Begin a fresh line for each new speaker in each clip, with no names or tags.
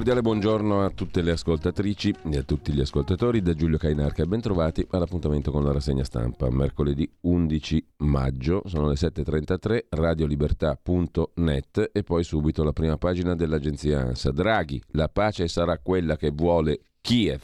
Cordiale buongiorno a tutte le ascoltatrici e a tutti gli ascoltatori da Giulio Cainarca e bentrovati all'appuntamento con la rassegna stampa. Mercoledì 11 maggio, sono le 7.33, radiolibertà.net e poi subito la prima pagina dell'agenzia ANSA. Draghi, la pace sarà quella che vuole Kiev.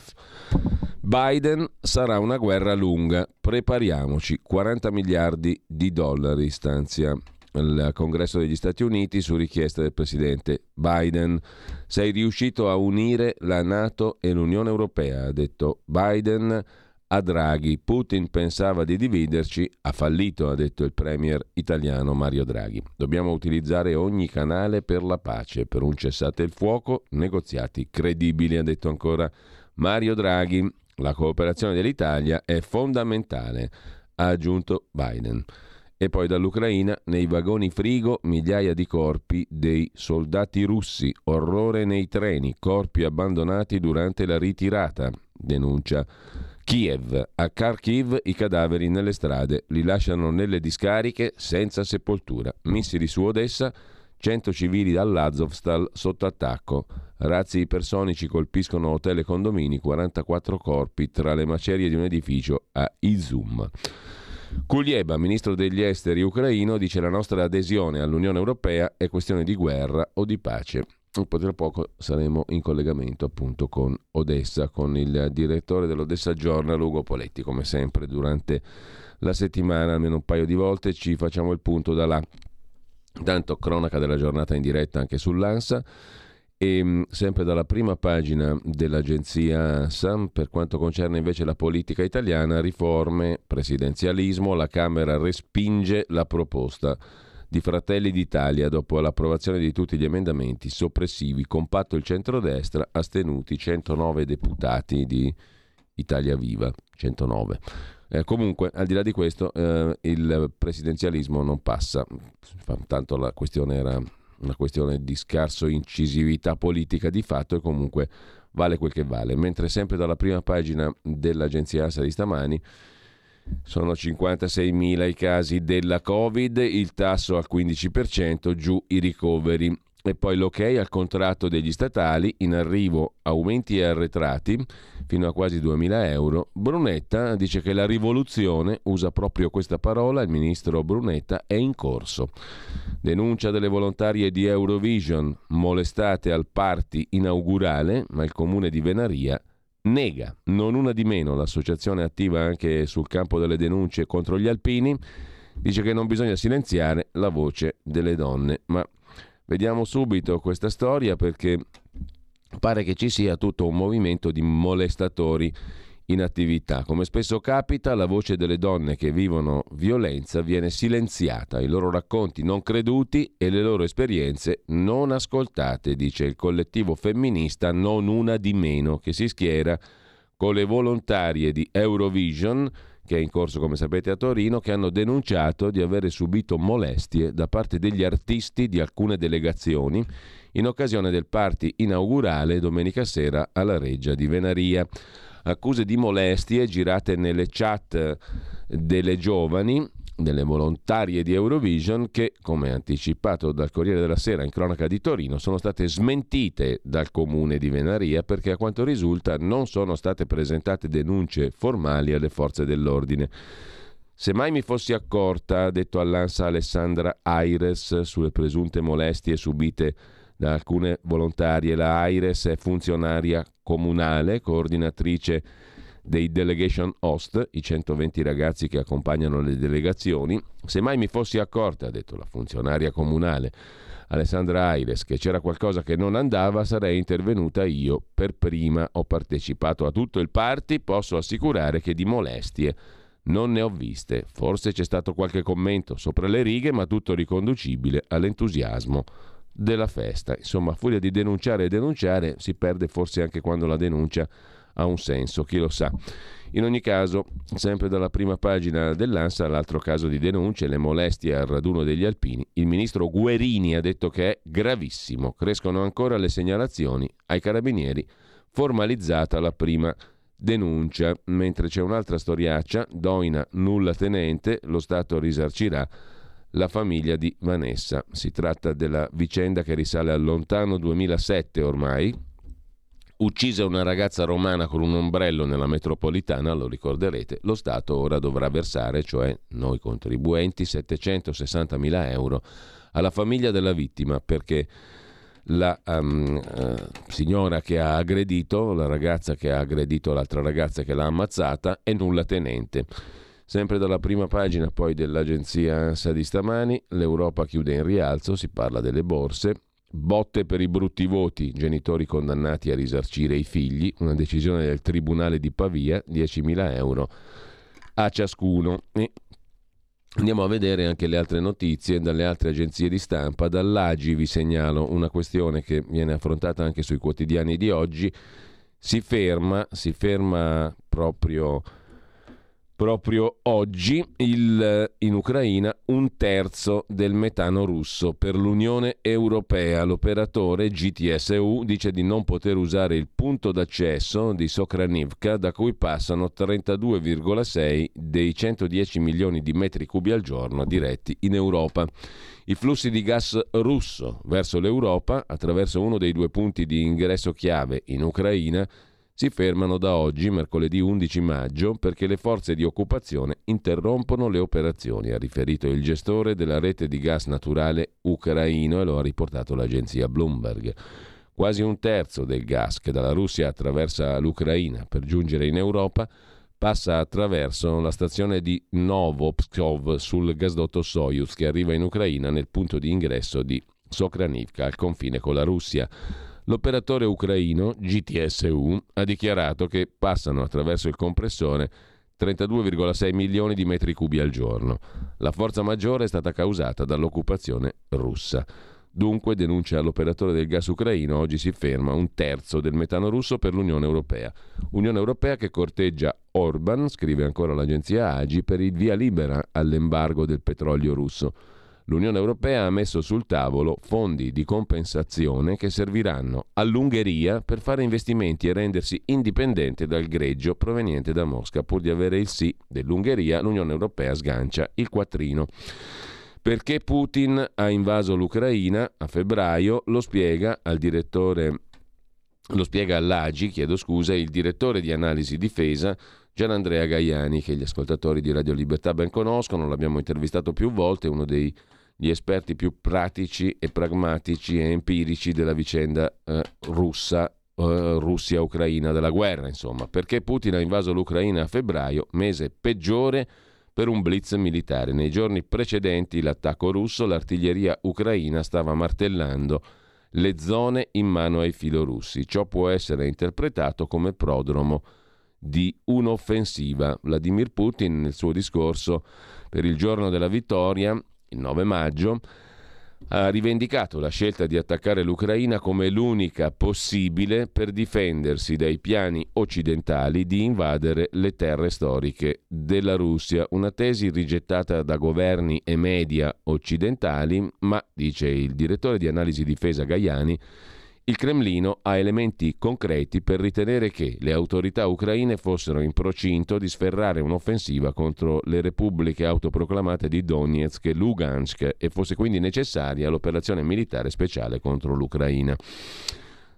Biden sarà una guerra lunga, prepariamoci, 40 miliardi di dollari stanzia al Congresso degli Stati Uniti su richiesta del presidente Biden. Sei riuscito a unire la Nato e l'Unione Europea, ha detto Biden a Draghi. Putin pensava di dividerci, ha fallito, ha detto il premier italiano Mario Draghi. Dobbiamo utilizzare ogni canale per la pace, per un cessate il fuoco, negoziati credibili, ha detto ancora Mario Draghi. La cooperazione dell'Italia è fondamentale, ha aggiunto Biden. E poi dall'Ucraina, nei vagoni frigo, migliaia di corpi dei soldati russi. Orrore nei treni, corpi abbandonati durante la ritirata. Denuncia Kiev. A Kharkiv i cadaveri nelle strade, li lasciano nelle discariche senza sepoltura. Missili su Odessa, 100 civili dall'Azovstal sotto attacco. Razzi ipersonici colpiscono hotel e condomini, 44 corpi tra le macerie di un edificio a Izum. Kulieba, ministro degli esteri ucraino, dice la nostra adesione all'Unione Europea è questione di guerra o di pace. Poi tra poco saremo in collegamento appunto con Odessa, con il direttore dell'Odessa Journal, Ugo Poletti, come sempre durante la settimana, almeno un paio di volte, ci facciamo il punto da là. Tanto cronaca della giornata in diretta anche sull'ANSA e mm, sempre dalla prima pagina dell'agenzia SAM, per quanto concerne invece la politica italiana, riforme, presidenzialismo, la Camera respinge la proposta di Fratelli d'Italia dopo l'approvazione di tutti gli emendamenti soppressivi, compatto il centrodestra, astenuti 109 deputati di Italia Viva, 109. Eh, comunque, al di là di questo, eh, il presidenzialismo non passa, tanto la questione era una questione di scarso incisività politica di fatto e comunque vale quel che vale. Mentre sempre dalla prima pagina dell'agenzia ASA di stamani sono 56.000 i casi della Covid, il tasso al 15%, giù i ricoveri. E poi l'ok al contratto degli statali, in arrivo aumenti e arretrati fino a quasi 2.000 euro. Brunetta dice che la rivoluzione, usa proprio questa parola, il ministro Brunetta, è in corso. Denuncia delle volontarie di Eurovision, molestate al party inaugurale, ma il comune di Venaria nega, non una di meno, l'associazione attiva anche sul campo delle denunce contro gli alpini, dice che non bisogna silenziare la voce delle donne, ma Vediamo subito questa storia perché pare che ci sia tutto un movimento di molestatori in attività. Come spesso capita, la voce delle donne che vivono violenza viene silenziata, i loro racconti non creduti e le loro esperienze non ascoltate, dice il collettivo femminista Non una di meno, che si schiera con le volontarie di Eurovision che è in corso come sapete a Torino, che hanno denunciato di avere subito molestie da parte degli artisti di alcune delegazioni in occasione del party inaugurale domenica sera alla Reggia di Venaria. Accuse di molestie girate nelle chat delle giovani delle volontarie di Eurovision che, come anticipato dal Corriere della Sera in cronaca di Torino, sono state smentite dal comune di Venaria perché a quanto risulta non sono state presentate denunce formali alle forze dell'ordine. Se mai mi fossi accorta, ha detto all'ANSA Alessandra Aires, sulle presunte molestie subite da alcune volontarie, la Aires è funzionaria comunale, coordinatrice dei delegation host, i 120 ragazzi che accompagnano le delegazioni. Se mai mi fossi accorta, ha detto la funzionaria comunale Alessandra Aires, che c'era qualcosa che non andava, sarei intervenuta io per prima. Ho partecipato a tutto il party, posso assicurare che di molestie non ne ho viste. Forse c'è stato qualche commento sopra le righe, ma tutto riconducibile all'entusiasmo della festa. Insomma, a furia di denunciare e denunciare, si perde forse anche quando la denuncia ha un senso, chi lo sa. In ogni caso, sempre dalla prima pagina dell'ANSA, l'altro caso di denunce, le molestie al raduno degli alpini, il ministro Guerini ha detto che è gravissimo, crescono ancora le segnalazioni ai carabinieri, formalizzata la prima denuncia, mentre c'è un'altra storiaccia, Doina nulla tenente, lo Stato risarcirà la famiglia di Vanessa. Si tratta della vicenda che risale al lontano 2007 ormai, uccisa una ragazza romana con un ombrello nella metropolitana, lo ricorderete, lo Stato ora dovrà versare, cioè noi contribuenti, 760 mila euro alla famiglia della vittima perché la um, uh, signora che ha aggredito, la ragazza che ha aggredito l'altra ragazza che l'ha ammazzata è nulla tenente. Sempre dalla prima pagina poi dell'agenzia ANSA di stamani, l'Europa chiude in rialzo, si parla delle borse, Botte per i brutti voti, genitori condannati a risarcire i figli, una decisione del Tribunale di Pavia, 10.000 euro a ciascuno. E andiamo a vedere anche le altre notizie dalle altre agenzie di stampa. Dall'Agi vi segnalo una questione che viene affrontata anche sui quotidiani di oggi. Si ferma, si ferma proprio proprio oggi il, in Ucraina un terzo del metano russo per l'Unione Europea. L'operatore GTSU dice di non poter usare il punto d'accesso di Sokranivka da cui passano 32,6 dei 110 milioni di metri cubi al giorno diretti in Europa. I flussi di gas russo verso l'Europa attraverso uno dei due punti di ingresso chiave in Ucraina si fermano da oggi, mercoledì 11 maggio, perché le forze di occupazione interrompono le operazioni, ha riferito il gestore della rete di gas naturale ucraino e lo ha riportato l'agenzia Bloomberg. Quasi un terzo del gas che dalla Russia attraversa l'Ucraina per giungere in Europa passa attraverso la stazione di Novopskov sul gasdotto Soyuz che arriva in Ucraina nel punto di ingresso di Sokranivka al confine con la Russia. L'operatore ucraino GTSU ha dichiarato che passano attraverso il compressore 32,6 milioni di metri cubi al giorno. La forza maggiore è stata causata dall'occupazione russa. Dunque, denuncia l'operatore del gas ucraino, oggi si ferma un terzo del metano russo per l'Unione Europea. Unione Europea che corteggia Orban, scrive ancora l'agenzia Agi, per il via libera all'embargo del petrolio russo. L'Unione Europea ha messo sul tavolo fondi di compensazione che serviranno all'Ungheria per fare investimenti e rendersi indipendente dal greggio proveniente da Mosca. Pur di avere il sì dell'Ungheria, l'Unione Europea sgancia il quattrino. Perché Putin ha invaso l'Ucraina a febbraio lo spiega al direttore lo spiega all'Agi, chiedo scusa, il direttore di analisi difesa Gianandrea Gaiani, che gli ascoltatori di Radio Libertà ben conoscono, l'abbiamo intervistato più volte, uno dei gli esperti più pratici e pragmatici e empirici della vicenda eh, russa, eh, Russia-Ucraina, della guerra, insomma. Perché Putin ha invaso l'Ucraina a febbraio, mese peggiore per un blitz militare. Nei giorni precedenti l'attacco russo, l'artiglieria ucraina stava martellando le zone in mano ai filorussi. Ciò può essere interpretato come prodromo di un'offensiva. Vladimir Putin nel suo discorso per il giorno della vittoria il 9 maggio, ha rivendicato la scelta di attaccare l'Ucraina come l'unica possibile per difendersi dai piani occidentali di invadere le terre storiche della Russia, una tesi rigettata da governi e media occidentali, ma, dice il direttore di analisi difesa Gaiani, il Cremlino ha elementi concreti per ritenere che le autorità ucraine fossero in procinto di sferrare un'offensiva contro le repubbliche autoproclamate di Donetsk e Lugansk e fosse quindi necessaria l'operazione militare speciale contro l'Ucraina.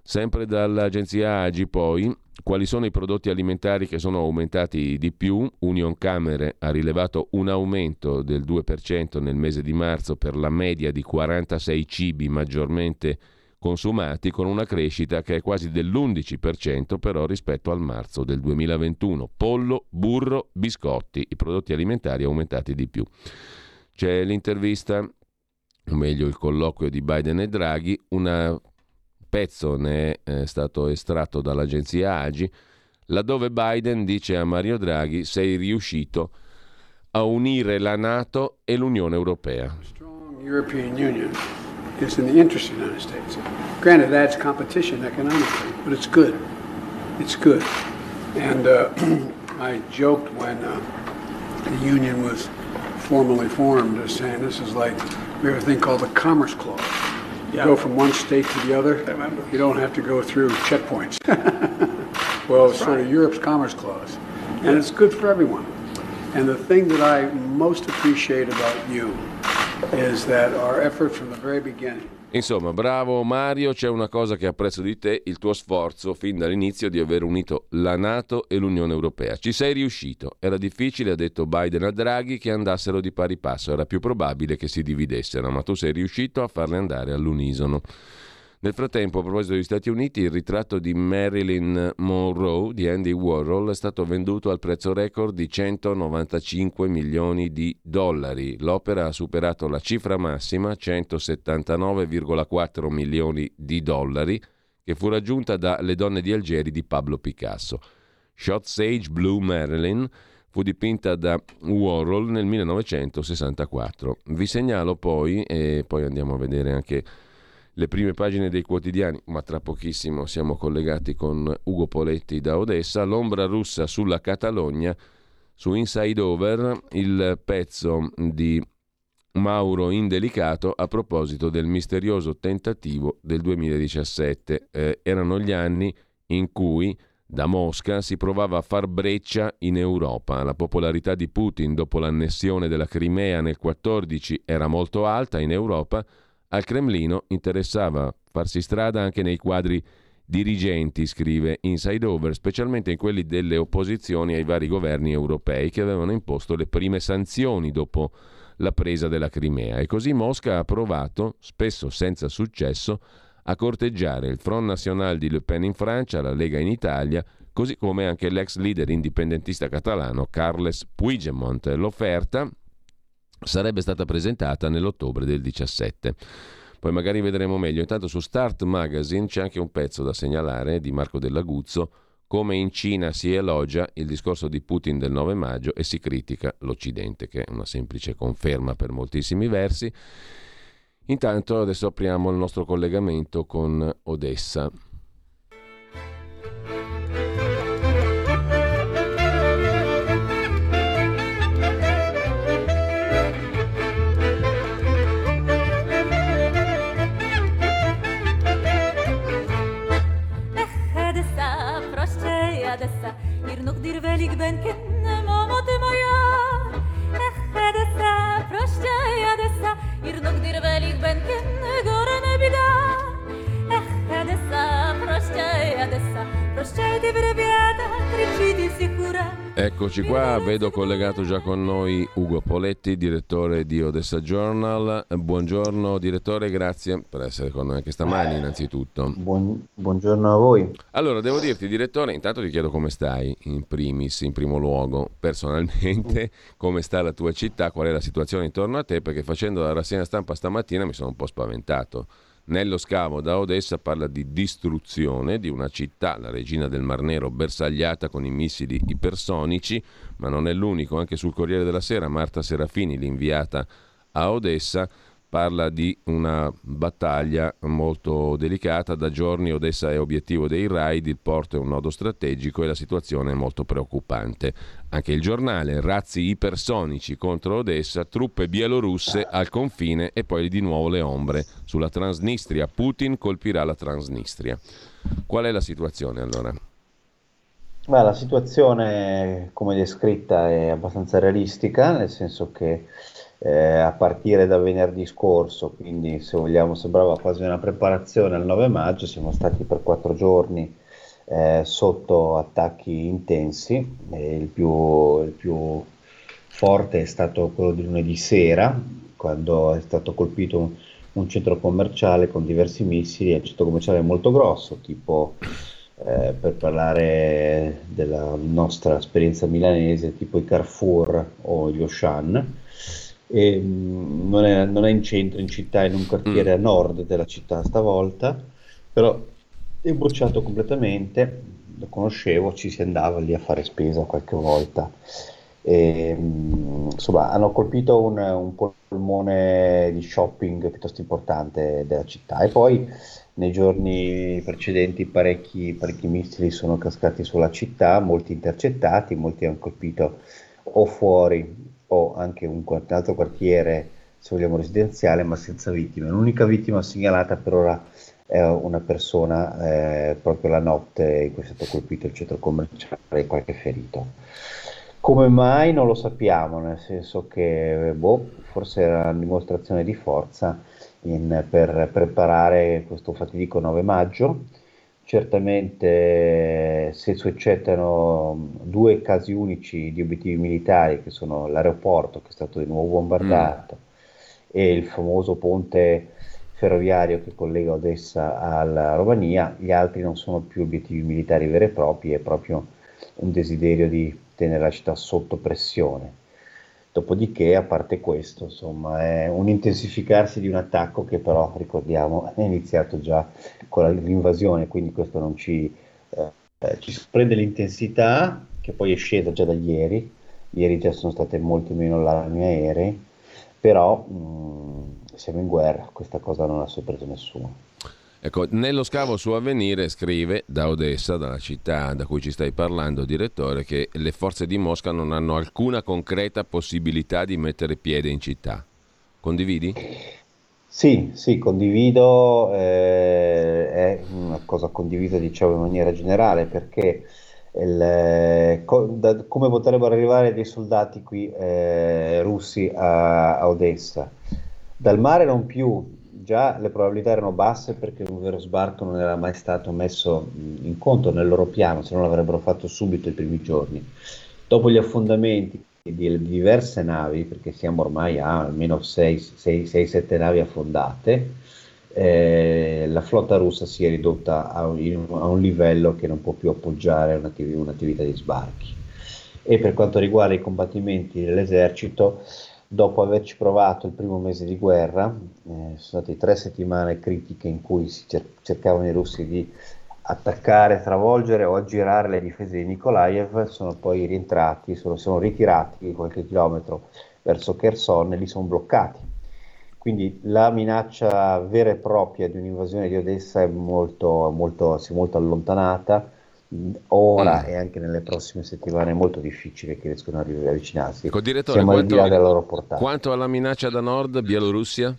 Sempre dall'agenzia AGI poi, quali sono i prodotti alimentari che sono aumentati di più? Union Camere ha rilevato un aumento del 2% nel mese di marzo per la media di 46 cibi maggiormente consumati con una crescita che è quasi dell'11% però rispetto al marzo del 2021. Pollo, burro, biscotti, i prodotti alimentari aumentati di più. C'è l'intervista, o meglio il colloquio di Biden e Draghi, un pezzo ne è stato estratto dall'agenzia AGI, laddove Biden dice a Mario Draghi sei riuscito a unire la Nato e l'Unione Europea. Strong European Union is in the interest of the United States. Granted, that's competition economically, but it's good. It's good. And uh, I joked when uh, the union was formally formed, as saying this is like we have a thing called the Commerce Clause. You yeah. go from one state to the other. You don't have to go through checkpoints. well, it's sort of Europe's Commerce Clause, and it's good for everyone. And the thing that I most appreciate about you is that our effort from the very beginning Insomma, bravo Mario, c'è una cosa che apprezzo di te, il tuo sforzo fin dall'inizio di aver unito la Nato e l'Unione Europea. Ci sei riuscito. Era difficile, ha detto Biden a Draghi, che andassero di pari passo, era più probabile che si dividessero, ma tu sei riuscito a farle andare all'unisono. Nel frattempo, a proposito degli Stati Uniti, il ritratto di Marilyn Monroe di Andy Warhol è stato venduto al prezzo record di 195 milioni di dollari. L'opera ha superato la cifra massima, 179,4 milioni di dollari, che fu raggiunta da Le donne di Algeri di Pablo Picasso. Shot Sage Blue Marilyn fu dipinta da Warhol nel 1964. Vi segnalo poi, e poi andiamo a vedere anche le prime pagine dei quotidiani, ma tra pochissimo siamo collegati con Ugo Poletti da Odessa, l'ombra russa sulla Catalogna, su Inside Over, il pezzo di Mauro Indelicato a proposito del misterioso tentativo del 2017. Eh, erano gli anni in cui da Mosca si provava a far breccia in Europa. La popolarità di Putin dopo l'annessione della Crimea nel 2014 era molto alta in Europa, al Cremlino interessava farsi strada anche nei quadri dirigenti, scrive Inside Over, specialmente in quelli delle opposizioni ai vari governi europei che avevano imposto le prime sanzioni dopo la presa della Crimea. E così Mosca ha provato, spesso senza successo, a corteggiare il Front National di Le Pen in Francia, la Lega in Italia, così come anche l'ex leader indipendentista catalano Carles Puigdemont. L'offerta, sarebbe stata presentata nell'ottobre del 17. Poi magari vedremo meglio. Intanto su Start Magazine c'è anche un pezzo da segnalare di Marco Dell'Aguzzo, come in Cina si elogia il discorso di Putin del 9 maggio e si critica l'Occidente, che è una semplice conferma per moltissimi versi. Intanto adesso apriamo il nostro collegamento con Odessa.
ben kennem omot moja Ech, edesa, prościej, edesa I rnuk dirwelich ben kenny gore nebida Ech, edesa, prościej, edesa
Eccoci qua, vedo collegato già con noi Ugo Poletti, direttore di Odessa Journal. Buongiorno direttore, grazie per essere con noi anche stamani innanzitutto.
Buon, buongiorno a voi.
Allora, devo dirti direttore, intanto ti chiedo come stai in primis, in primo luogo, personalmente, come sta la tua città, qual è la situazione intorno a te, perché facendo la rassegna stampa stamattina mi sono un po' spaventato. Nello scavo da Odessa parla di distruzione di una città, la regina del Mar Nero, bersagliata con i missili ipersonici, ma non è l'unico, anche sul Corriere della Sera Marta Serafini, l'inviata a Odessa, parla di una battaglia molto delicata. Da giorni Odessa è obiettivo dei raid, il porto è un nodo strategico e la situazione è molto preoccupante. Anche il giornale, razzi ipersonici contro Odessa, truppe bielorusse al confine e poi di nuovo le ombre sulla Transnistria. Putin colpirà la Transnistria. Qual è la situazione allora?
Beh, la situazione, come descritta, è abbastanza realistica, nel senso che eh, a partire da venerdì scorso, quindi se vogliamo sembrava quasi una preparazione al 9 maggio, siamo stati per quattro giorni eh, sotto attacchi intensi, il più, il più forte è stato quello di lunedì sera, quando è stato colpito un, un centro commerciale con diversi missili, un centro commerciale molto grosso, tipo eh, per parlare della nostra esperienza milanese, tipo i Carrefour o gli Ocean. E, mh, non, è, non, è, in centro, in città, in un quartiere mm. a nord della città stavolta, però è bruciato completamente, lo conoscevo, ci si andava lì a fare spesa qualche volta. E, insomma, hanno colpito un, un, polmone di shopping piuttosto importante della città e poi nei giorni precedenti parecchi, parecchi missili sono cascati sulla città, molti intercettati, molti hanno colpito o fuori o anche un, altro quartiere, se vogliamo residenziale, ma senza vittime. L'unica vittima segnalata per ora è una persona eh, proprio la notte in cui è stato colpito il centro commerciale e qualche ferito. Come mai non lo sappiamo, nel senso che boh, forse era una dimostrazione di forza in, per preparare questo fatidico 9 maggio. Certamente se suscettano due casi unici di obiettivi militari, che sono l'aeroporto che è stato di nuovo bombardato mm. e il famoso ponte ferroviario che collega Odessa alla Romania, gli altri non sono più obiettivi militari veri e propri, è proprio un desiderio di tenere la città sotto pressione. Dopodiché, a parte questo, insomma, è un intensificarsi di un attacco che però, ricordiamo, è iniziato già con l'invasione, quindi questo non ci, eh, ci sorprende l'intensità, che poi è scesa già da ieri, ieri già sono state molto meno allarmi aerei, però mh, mm, siamo in guerra, questa cosa non ha sorpreso nessuno.
Ecco, nello scavo su Avvenire scrive da Odessa, dalla città da cui ci stai parlando, direttore, che le forze di Mosca non hanno alcuna concreta possibilità di mettere piede in città. Condividi?
Sì, sì, condivido, eh, è una cosa condivisa diciamo in maniera generale perché il, co, da, come potrebbero arrivare dei soldati qui eh, russi a, a Odessa? Dal mare non più, già le probabilità erano basse perché un vero sbarco non era mai stato messo in conto nel loro piano, se no l'avrebbero fatto subito i primi giorni. Dopo gli affondamenti di diverse navi, perché siamo ormai a almeno 6-7 navi affondate, eh, la flotta russa si è ridotta a un, a un, livello che non può più appoggiare un'attiv- un'attività di sbarchi. E per quanto riguarda i combattimenti dell'esercito, dopo averci provato il primo mese di guerra, eh, sono state tre settimane critiche in cui si cer- cercavano i russi di attaccare, travolgere o aggirare le difese di Nikolaev, sono poi rientrati, sono, sono ritirati qualche chilometro verso Kherson e li sono bloccati. Quindi la minaccia vera e propria di un'invasione di Odessa è molto, molto, si è molto allontanata ora mm. e anche nelle prossime settimane è molto difficile che riescano a avvicinarsi.
Ecco, direttore, Siamo quanto, al loro portata. Quanto alla minaccia da nord, Bielorussia?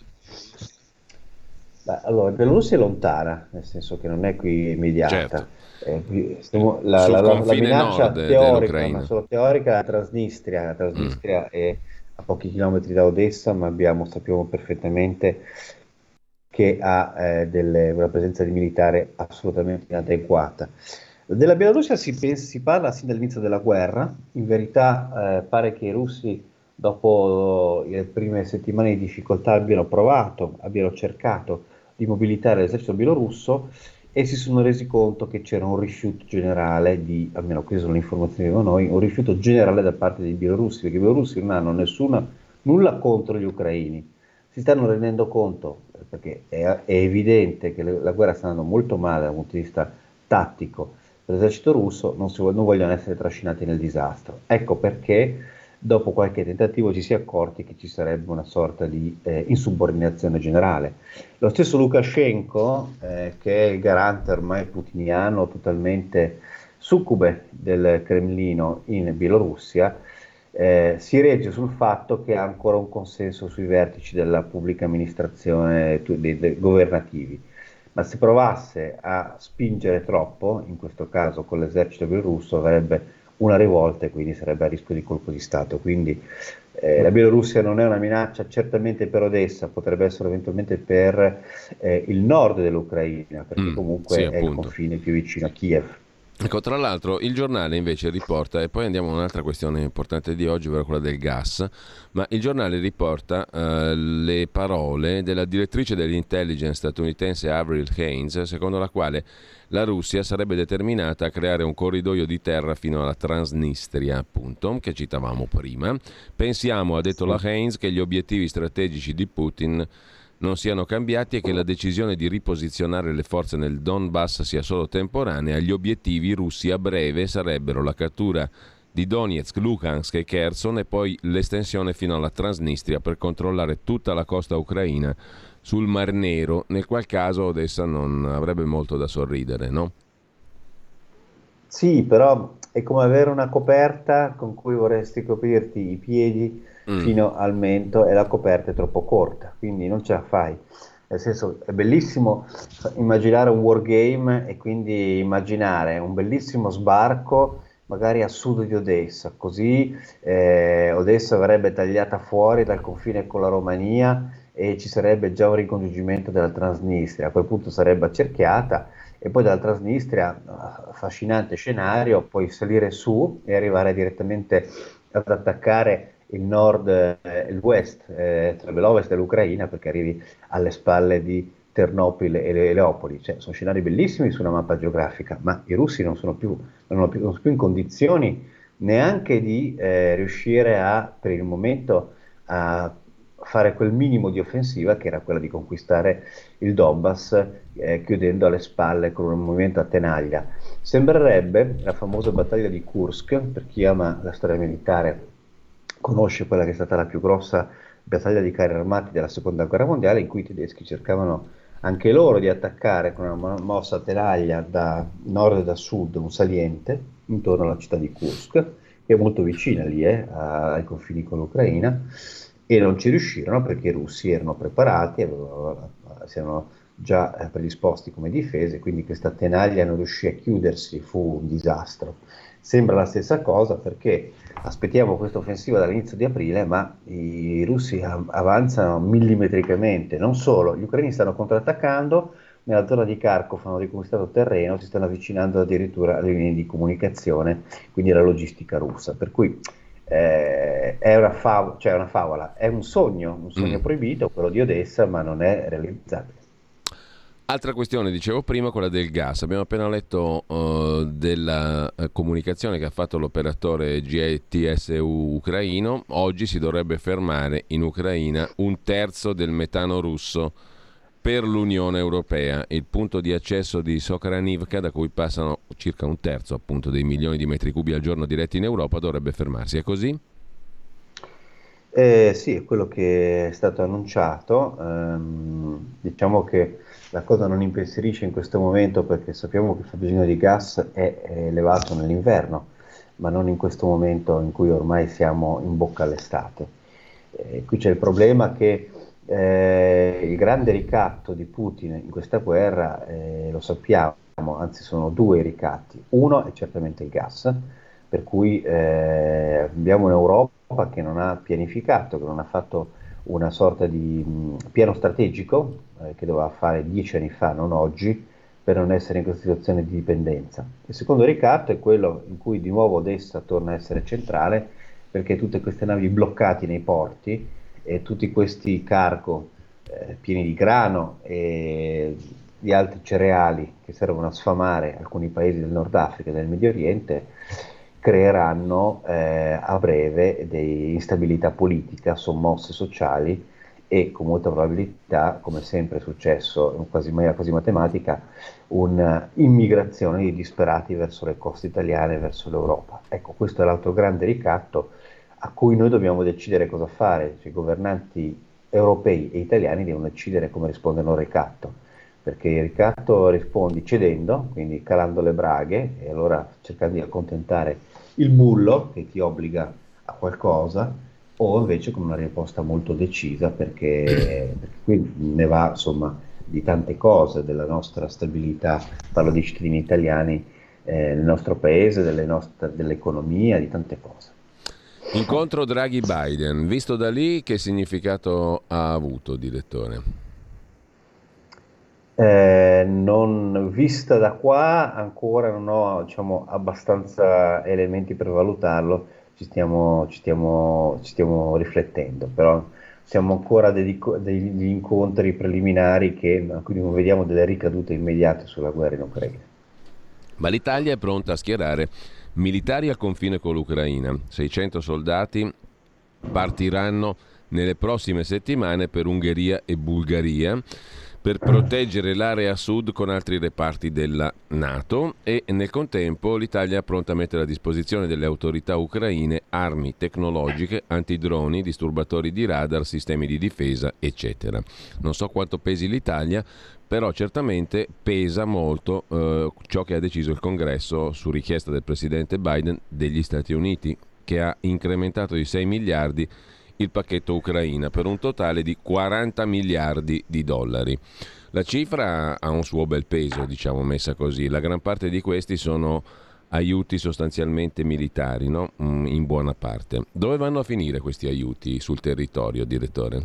Beh, allora, Bielorussia è lontana, nel senso che non è qui immediata. Certo. Eh, stiamo, la, la, la, la, minaccia teorica, ma solo teorica, la Transnistria, la Transnistria mm. è a pochi chilometri da Odessa, ma abbiamo, sappiamo perfettamente che ha eh, delle, una presenza di militare assolutamente inadeguata. Della Bielorussia si, si parla sin dall'inizio della guerra, in verità eh, pare che i russi dopo le prime settimane di difficoltà abbiano provato, abbiano cercato di mobilitare l'esercito bielorusso e si sono resi conto che c'era un rifiuto generale di, almeno queste sono le informazioni che abbiamo noi, un rifiuto generale da parte dei bielorussi, perché i bielorussi non hanno nessuna, nulla contro gli ucraini, si stanno rendendo conto, perché è, è evidente che le, la guerra sta andando molto male dal punto di vista tattico, l'esercito russo non, si, non, vogliono essere trascinati nel disastro. Ecco perché dopo qualche tentativo ci si è accorti che ci sarebbe una sorta di eh, insubordinazione generale. Lo stesso Lukashenko, eh, che è il garante ormai putiniano totalmente succube del Cremlino in Bielorussia, eh, si regge sul fatto che ha ancora un consenso sui vertici della pubblica amministrazione dei, dei governativi. Ma se provasse a spingere troppo, in questo caso con l'esercito bielorusso, avrebbe una rivolta e quindi sarebbe a rischio di colpo di Stato. Quindi eh, la Bielorussia non è una minaccia certamente per Odessa, potrebbe essere eventualmente per eh, il nord dell'Ucraina, perché mm, comunque sì, è il confine più vicino a Kiev.
Ecco, tra l'altro il giornale invece riporta, e poi andiamo a un'altra questione importante di oggi, ovvero quella del gas, ma il giornale riporta uh, le parole della direttrice dell'intelligence statunitense Avril Haines, secondo la quale la Russia sarebbe determinata a creare un corridoio di terra fino alla Transnistria, appunto, che citavamo prima. Pensiamo, ha detto la Haines, che gli obiettivi strategici di Putin non siano cambiati e che la decisione di riposizionare le forze nel Donbass sia solo temporanea, gli obiettivi russi a breve sarebbero la cattura di Donetsk, Luhansk e Kherson e poi l'estensione fino alla Transnistria per controllare tutta la costa ucraina sul Mar Nero, nel qual caso Odessa non avrebbe molto da sorridere, no?
Sì, però è come avere una coperta con cui vorresti coprirti i piedi mm. fino al mento e la coperta è troppo corta, quindi non ce la fai. Nel senso, è bellissimo immaginare un wargame e quindi immaginare un bellissimo sbarco magari a sud di Odessa, così eh, Odessa verrebbe tagliata fuori dal confine con la Romania e ci sarebbe già un ricongiungimento della Transnistria, a quel punto sarebbe accerchiata e poi dalla Transnistria, affascinante scenario, puoi salire su e arrivare direttamente ad attaccare il nord e eh, il west, eh, l'ovest dell'Ucraina, perché arrivi alle spalle di Ternopil e Leopoli. Cioè, sono scenari bellissimi su una mappa geografica, ma i russi non sono più, non più, non sono più in condizioni neanche di eh, riuscire a, per il momento, a fare quel minimo di offensiva che era quella di conquistare il Donbass eh, chiudendo alle spalle con un movimento a tenaglia. Sembrerebbe la famosa battaglia di Kursk, per chi ama la storia militare conosce quella che è stata la più grossa battaglia di carri armati della seconda guerra mondiale in cui i tedeschi cercavano anche loro di attaccare con una mossa a tenaglia da nord e da sud un saliente intorno alla città di Kursk che è molto vicina lì eh, ai confini con l'Ucraina e non ci riuscirono perché i russi erano preparati, si erano già eh, predisposti come difese, quindi questa tenaglia non riuscì a chiudersi, fu un disastro. Sembra la stessa cosa perché aspettiamo questa offensiva dall'inizio di aprile, ma i russi avanzano millimetricamente, non solo, gli ucraini stanno contrattaccando, nella zona di Kharkov hanno riconquistato terreno, si stanno avvicinando addirittura alle linee di comunicazione, quindi alla logistica russa. Per cui eh, è, una fav- cioè una favola, è un sogno, un sogno mm. proibito, quello di Odessa, ma non è realizzabile.
Altra questione, dicevo prima, quella del gas. Abbiamo appena letto uh, della uh, comunicazione che ha fatto l'operatore GTSU ucraino. Oggi si dovrebbe fermare in Ucraina un terzo del metano russo per l'Unione Europea. Il punto di accesso di Sokranivka, da cui passano circa un terzo appunto, dei milioni di metri cubi al giorno diretti in Europa, dovrebbe fermarsi. È così?
Eh, sì, è quello che è stato annunciato. Um, diciamo che la cosa non impensierisce in questo momento perché sappiamo che il fabbisogno di gas è elevato nell'inverno, ma non in questo momento in cui ormai siamo in bocca all'estate. Eh, qui c'è il problema che eh, il grande ricatto di Putin in questa guerra, eh, lo sappiamo, anzi sono due ricatti. Uno è certamente il gas, per cui eh, abbiamo un'Europa che non ha pianificato, che non ha fatto una sorta di mh, piano strategico eh, che doveva fare dieci anni fa, non oggi, per non essere in questa situazione di dipendenza. Il secondo ricatto è quello in cui di nuovo Odessa torna a essere centrale, perché tutte queste navi bloccate nei porti, e tutti questi cargo eh, pieni di grano e di altri cereali che servono a sfamare alcuni paesi del Nord Africa e del Medio Oriente creeranno eh, a breve instabilità politica, sommosse sociali e con molta probabilità, come sempre è successo quasi in maniera quasi matematica, un'immigrazione di disperati verso le coste italiane, verso l'Europa. Ecco, questo è l'altro grande ricatto a cui noi dobbiamo decidere cosa fare, cioè, i governanti europei e italiani devono decidere come rispondere al ricatto, perché il ricatto rispondi cedendo, quindi calando le braghe e allora cercando di accontentare il bullo che ti obbliga a qualcosa, o invece con una risposta molto decisa perché, perché qui ne va insomma di tante cose, della nostra stabilità, parlo di cittadini italiani eh, nel nostro paese, nostre, dell'economia, di tante cose.
Incontro Draghi-Biden, visto da lì che significato ha avuto, direttore?
Eh, non vista da qua ancora non ho diciamo, abbastanza elementi per valutarlo, ci stiamo, ci stiamo, ci stiamo riflettendo, però siamo ancora dedico- degli incontri preliminari che, a cui non vediamo delle ricadute immediate sulla guerra in Ucraina.
Ma l'Italia è pronta a schierare militari al confine con l'Ucraina. 600 soldati partiranno nelle prossime settimane per Ungheria e Bulgaria per proteggere l'area sud con altri reparti della Nato e nel contempo l'Italia è pronta a mettere a disposizione delle autorità ucraine armi tecnologiche, antidroni, disturbatori di radar, sistemi di difesa, eccetera. Non so quanto pesi l'Italia, però certamente pesa molto eh, ciò che ha deciso il Congresso su richiesta del presidente Biden degli Stati Uniti, che ha incrementato di 6 miliardi il pacchetto Ucraina per un totale di 40 miliardi di dollari. La cifra ha un suo bel peso, diciamo messa così. La gran parte di questi sono aiuti sostanzialmente militari, no? Mm, in buona parte. Dove vanno a finire questi aiuti sul territorio, direttore?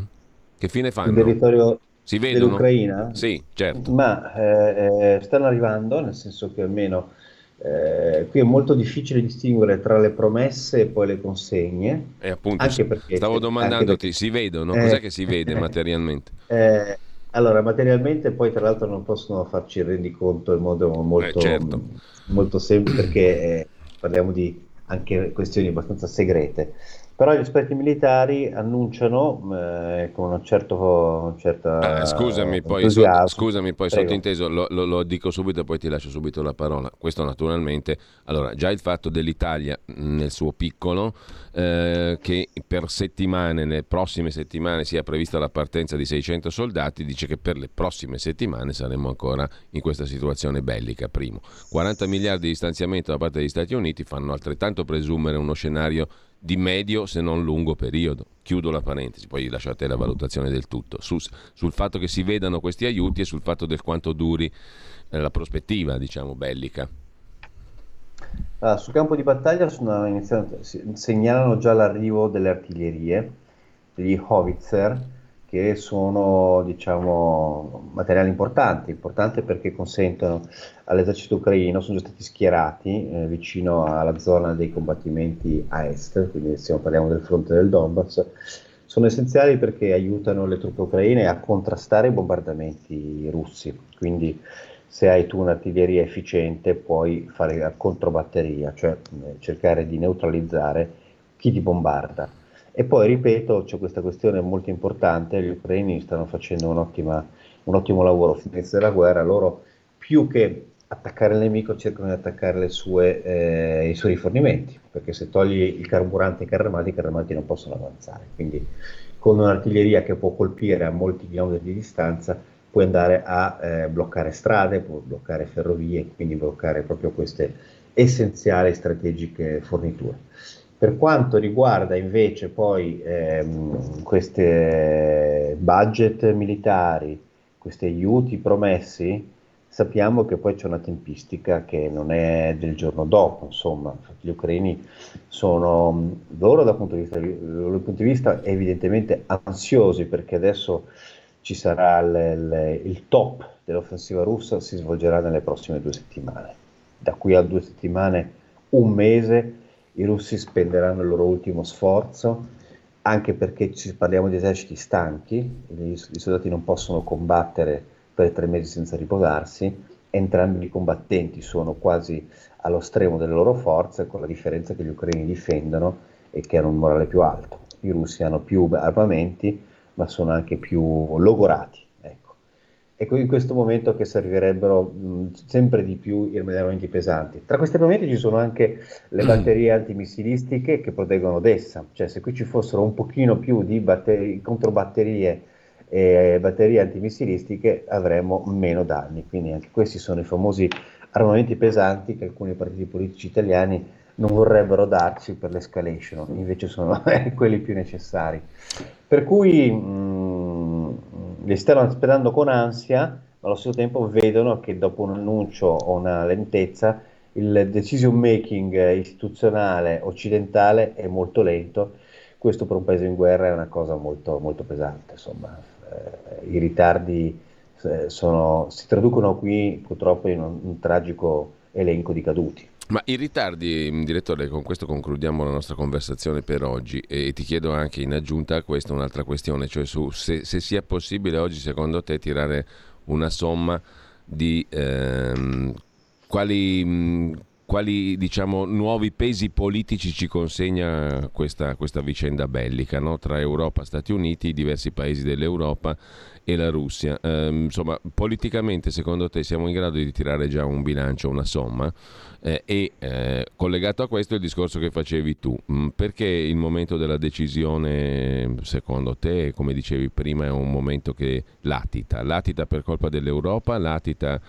Che fine fanno?
Sul territorio si vedono? dell'Ucraina?
Sì, certo.
Ma eh, eh, stanno arrivando, nel senso che almeno eh, qui è molto difficile distinguere tra le promesse e poi le consegne.
E appunto, perché, stavo domandandoti, perché, si vedono? Eh, Cos'è che si vede materialmente?
Eh, allora, materialmente poi tra l'altro non possono farci il rendiconto in modo molto, eh, certo. molto semplice perché eh, parliamo di anche questioni abbastanza segrete. Però gli esperti militari annunciano eh, con un certo, un certo
ah, scusami, poi, so, scusami, poi sottinteso, lo, lo, lo, dico subito e poi ti lascio subito la parola. Questo naturalmente, allora, già il fatto dell'Italia nel suo piccolo, eh, che per settimane, nelle prossime settimane sia prevista la partenza di 600 soldati, dice che per le prossime settimane saremo ancora in questa situazione bellica, primo. 40 miliardi di stanziamento da parte degli Stati Uniti fanno altrettanto presumere uno scenario di medio se non lungo periodo. Chiudo la parentesi, poi lasciate la valutazione del tutto. Su, sul fatto che si vedano questi aiuti e sul fatto del quanto duri eh, la prospettiva, diciamo, bellica.
Allora, sul campo di battaglia segnalano già l'arrivo delle artiglierie, degli howitzer, che sono diciamo, materiali importanti, importanti perché consentono all'esercito ucraino, sono già stati schierati eh, vicino alla zona dei combattimenti a est, quindi stiamo, parliamo del fronte del Donbass, sono essenziali perché aiutano le truppe ucraine a contrastare i bombardamenti russi, quindi se hai tu un'artiglieria efficiente puoi fare la controbatteria, cioè eh, cercare di neutralizzare chi ti bombarda. E poi, ripeto, c'è questa questione molto importante, gli ucraini stanno facendo un, ottimo lavoro finita della guerra, loro più che attaccare il nemico cercano di attaccare sue, eh, i suoi rifornimenti, perché se togli il carburante ai carri armati, i carri armati non possono avanzare. Quindi con un'artiglieria che può colpire a molti chilometri di distanza, puoi andare a eh, bloccare strade, puoi bloccare ferrovie, quindi bloccare proprio queste essenziali strategiche forniture. Per quanto riguarda invece poi ehm, questi budget militari, questi aiuti promessi, sappiamo che poi c'è una tempistica che non è del giorno dopo, insomma, gli ucraini sono loro dal punto di vista, dal punto di vista evidentemente ansiosi perché adesso ci sarà il, il, il top dell'offensiva russa, si svolgerà nelle prossime due settimane. Da qui a due settimane, un mese, i russi spenderanno il loro ultimo sforzo, anche perché ci parliamo di eserciti stanchi, i soldati non possono combattere per tre mesi senza riposarsi, entrambi i combattenti sono quasi allo stremo delle loro forze, con la differenza che gli ucraini difendono e che hanno un morale più alto. I russi hanno più armamenti, ma sono anche più logorati. Ecco. è in questo momento che servirebbero mh, sempre di più i armamenti pesanti. Tra questi armamenti ci sono anche le mm. batterie antimissilistiche che proteggono d'essa, cioè se qui ci fossero un pochino più di batteri- controbatterie e batterie antimissilistiche avremmo meno danni, quindi anche questi sono i famosi armamenti pesanti che alcuni partiti politici italiani non vorrebbero darci per l'escalation, invece sono quelli più necessari. Per cui mh, li stanno aspettando con ansia, ma allo stesso tempo vedono che dopo un annuncio o una lentezza il decision making istituzionale occidentale è molto lento. Questo per un paese in guerra è una cosa molto, molto pesante. Insomma. Eh, I ritardi eh, sono, si traducono qui purtroppo in un, un tragico elenco di caduti.
Ma i ritardi, mm, direttore, con questo concludiamo la nostra conversazione per oggi e ti chiedo anche in aggiunta a questo un'altra questione, cioè su se, se sia possibile oggi secondo te tirare una somma di ehm, quali, mm, quali diciamo, nuovi pesi politici ci consegna questa, questa vicenda bellica no? tra Europa, Stati Uniti, diversi paesi dell'Europa e la Russia. Ehm, insomma, politicamente secondo te siamo in grado di tirare già un bilancio, una somma? Eh, e eh, collegato a questo il discorso che facevi tu, mm, perché il momento della decisione secondo te, come dicevi prima, è un momento che latita, latita per colpa dell'Europa, latita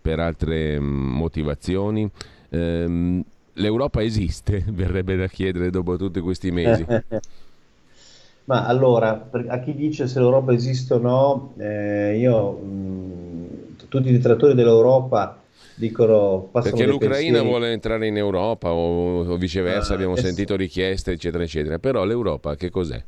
per altre mm, motivazioni? Ehm, L'Europa esiste, verrebbe da chiedere dopo tutti questi mesi.
Ma allora, a chi dice se l'Europa esiste o no, eh, io, mh, mm, tutti i detrattori dell'Europa dicono...
Perché l'Ucraina pensieri. vuole entrare in Europa o, o viceversa, ah, abbiamo es- sentito richieste, eccetera, eccetera. Però l'Europa che cos'è?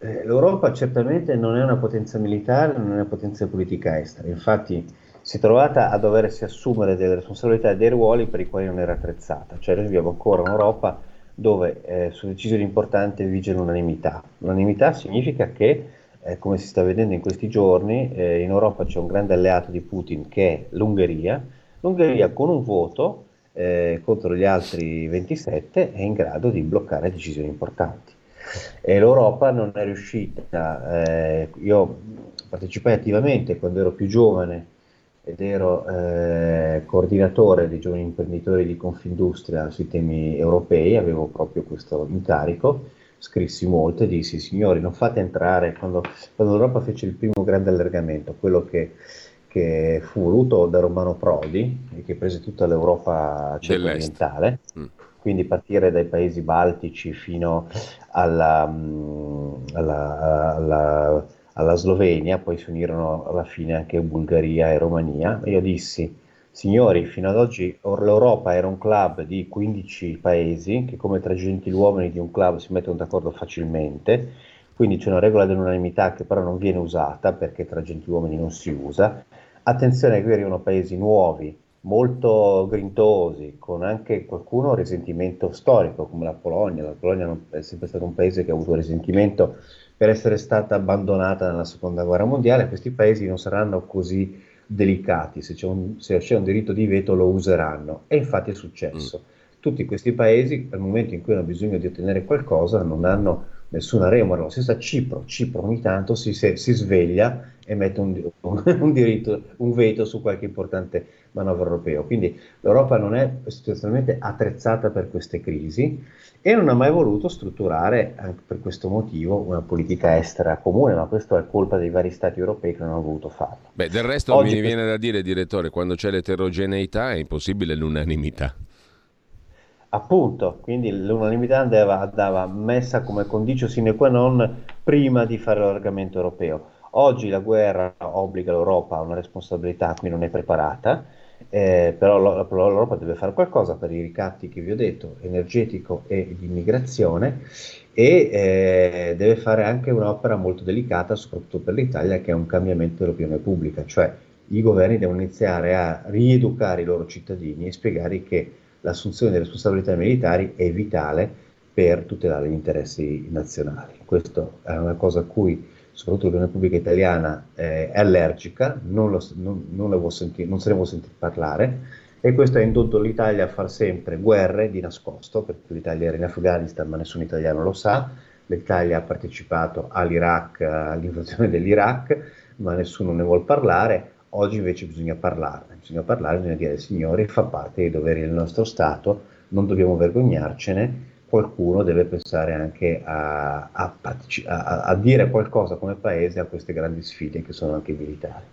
Eh, L'Europa certamente non è una potenza militare, non è una potenza politica estera. Infatti si è trovata a doversi assumere delle responsabilità e dei ruoli per i quali non era attrezzata. Cioè noi abbiamo ancora un'Europa dove eh, su decisioni importanti vige l'unanimità. L'unanimità significa che, eh, come si sta vedendo in questi giorni, eh, in Europa c'è un grande alleato di Putin che è l'Ungheria. L'Ungheria con un voto eh, contro gli altri 27 è in grado di bloccare decisioni importanti. E l'Europa non è riuscita, eh, io partecipai attivamente quando ero più giovane ed ero eh, coordinatore dei giovani imprenditori di Confindustria sui temi europei, avevo proprio questo incarico, scrissi molto e dissi signori non fate entrare, quando, quando l'Europa fece il primo grande allargamento, quello che, che fu voluto da Romano Prodi e che prese tutta l'Europa centro-orientale, mm. quindi partire dai paesi baltici fino alla, mm, alla, alla alla Slovenia, poi si unirono alla fine anche Bulgaria e Romania. Io dissi, signori, fino ad oggi l'Europa era un club di 15 paesi che come tra gentiluomini di un club si mettono d'accordo facilmente, quindi c'è una regola dell'unanimità che però non viene usata perché tra gentiluomini non si usa. Attenzione, qui arrivano paesi nuovi, molto grintosi, con anche qualcuno risentimento storico, come la Polonia. La Polonia è sempre stato un paese che ha avuto risentimento per essere stata abbandonata nella seconda guerra mondiale, questi paesi non saranno così delicati, se c'è un, se c'è un diritto di veto lo useranno e infatti è successo. Mm. Tutti questi paesi, al momento in cui hanno bisogno di ottenere qualcosa, non hanno nessuna remora, la stessa Cipro, Cipro ogni tanto si, si, sveglia e mette un, un, un, diritto, un veto su qualche importante manovra europeo. Quindi l'Europa non è istituzionalmente attrezzata per queste crisi e non ha mai voluto strutturare, anche per questo motivo, una politica estera comune, ma questo è colpa dei vari stati europei che non hanno voluto farlo.
Beh, del resto Oggi mi viene da dire, direttore, quando c'è l'eterogeneità è impossibile l'unanimità.
Appunto, quindi l'unanimità andava, andava messa come condicio sine qua non prima di fare l'allargamento europeo. Oggi la guerra obbliga l'Europa a una responsabilità a cui non è preparata eh, però l'Europa deve fare qualcosa per i ricatti che vi ho detto, energetico e di immigrazione, e eh, deve fare anche un'opera molto delicata, soprattutto per l'Italia, che è un cambiamento dell'opinione pubblica, cioè i governi devono iniziare a rieducare i loro cittadini e spiegare che l'assunzione delle responsabilità militari è vitale per tutelare gli interessi nazionali. Questo è una cosa a cui soprattutto l'opinione pubblica italiana eh, è allergica, non, lo, non, non, sentire, non, se ne vuole sentire parlare e questo ha indotto l'Italia a fare sempre guerre di nascosto, perché l'Italia era in Afghanistan ma nessun italiano lo sa, l'Italia ha partecipato all'Iraq, all'invasione dell'Iraq, ma nessuno ne vuole parlare. Oggi invece bisogna parlarne, bisogna parlare, bisogna dire signori, fa parte dei doveri del nostro Stato, non dobbiamo vergognarcene, qualcuno deve pensare anche a, a, a, a dire qualcosa come paese a queste grandi sfide che sono anche militari.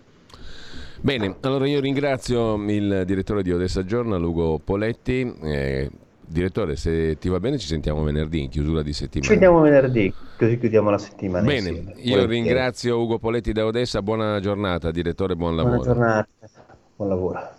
Bene, allora io ringrazio il direttore di Odessa Journal, Ugo Poletti. Eh, direttore, se ti va bene ci sentiamo venerdì, in chiusura di settimana.
Ci vediamo venerdì, così chiudiamo la settimana.
Bene, insieme. io ringrazio Ugo Poletti da Odessa, buona giornata direttore, buon lavoro.
Buona giornata, buon lavoro.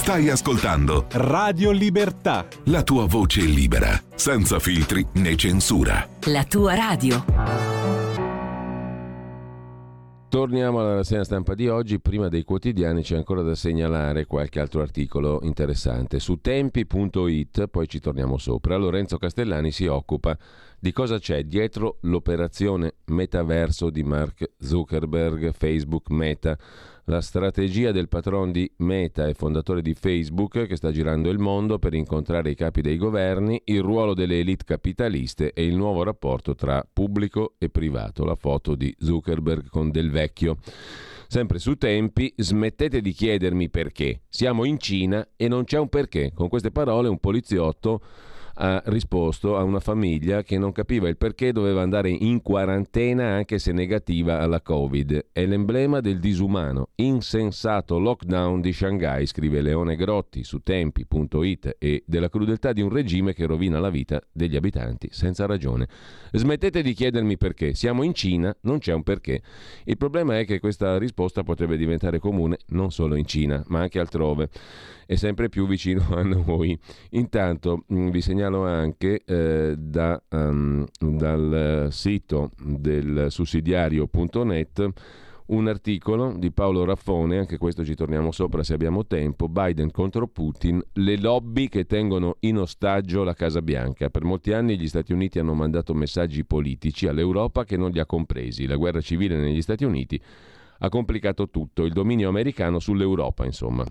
Stai ascoltando
Radio Libertà.
La tua voce libera, senza filtri né censura.
La tua radio.
Torniamo alla rassegna stampa di oggi. Prima dei quotidiani c'è ancora da segnalare qualche altro articolo interessante. Su tempi.it, poi ci torniamo sopra, Lorenzo Castellani si occupa di cosa c'è dietro l'operazione metaverso di Mark Zuckerberg, Facebook Meta la strategia del patron di Meta e fondatore di Facebook che sta girando il mondo per incontrare i capi dei governi, il ruolo delle elite capitaliste e il nuovo rapporto tra pubblico e privato. La foto di Zuckerberg con Del Vecchio. Sempre su tempi, smettete di chiedermi perché. Siamo in Cina e non c'è un perché. Con queste parole un poliziotto ha risposto a una famiglia che non capiva il perché doveva andare in quarantena anche se negativa alla Covid. È l'emblema del disumano, insensato lockdown di Shanghai, scrive Leone Grotti su tempi.it e della crudeltà di un regime che rovina la vita degli abitanti senza ragione. Smettete di chiedermi perché. Siamo in Cina, non c'è un perché. Il problema è che questa risposta potrebbe diventare comune non solo in Cina, ma anche altrove e sempre più vicino a noi. Intanto mm, vi segnalo anche eh, da, um, dal sito del sussidiario.net un articolo di Paolo Raffone, anche questo ci torniamo sopra se abbiamo tempo, Biden contro Putin, le lobby che tengono in ostaggio la Casa Bianca. Per molti anni gli Stati Uniti hanno mandato messaggi politici all'Europa che non li ha compresi. La guerra civile negli Stati Uniti ha complicato tutto, il dominio americano sull'Europa, insomma.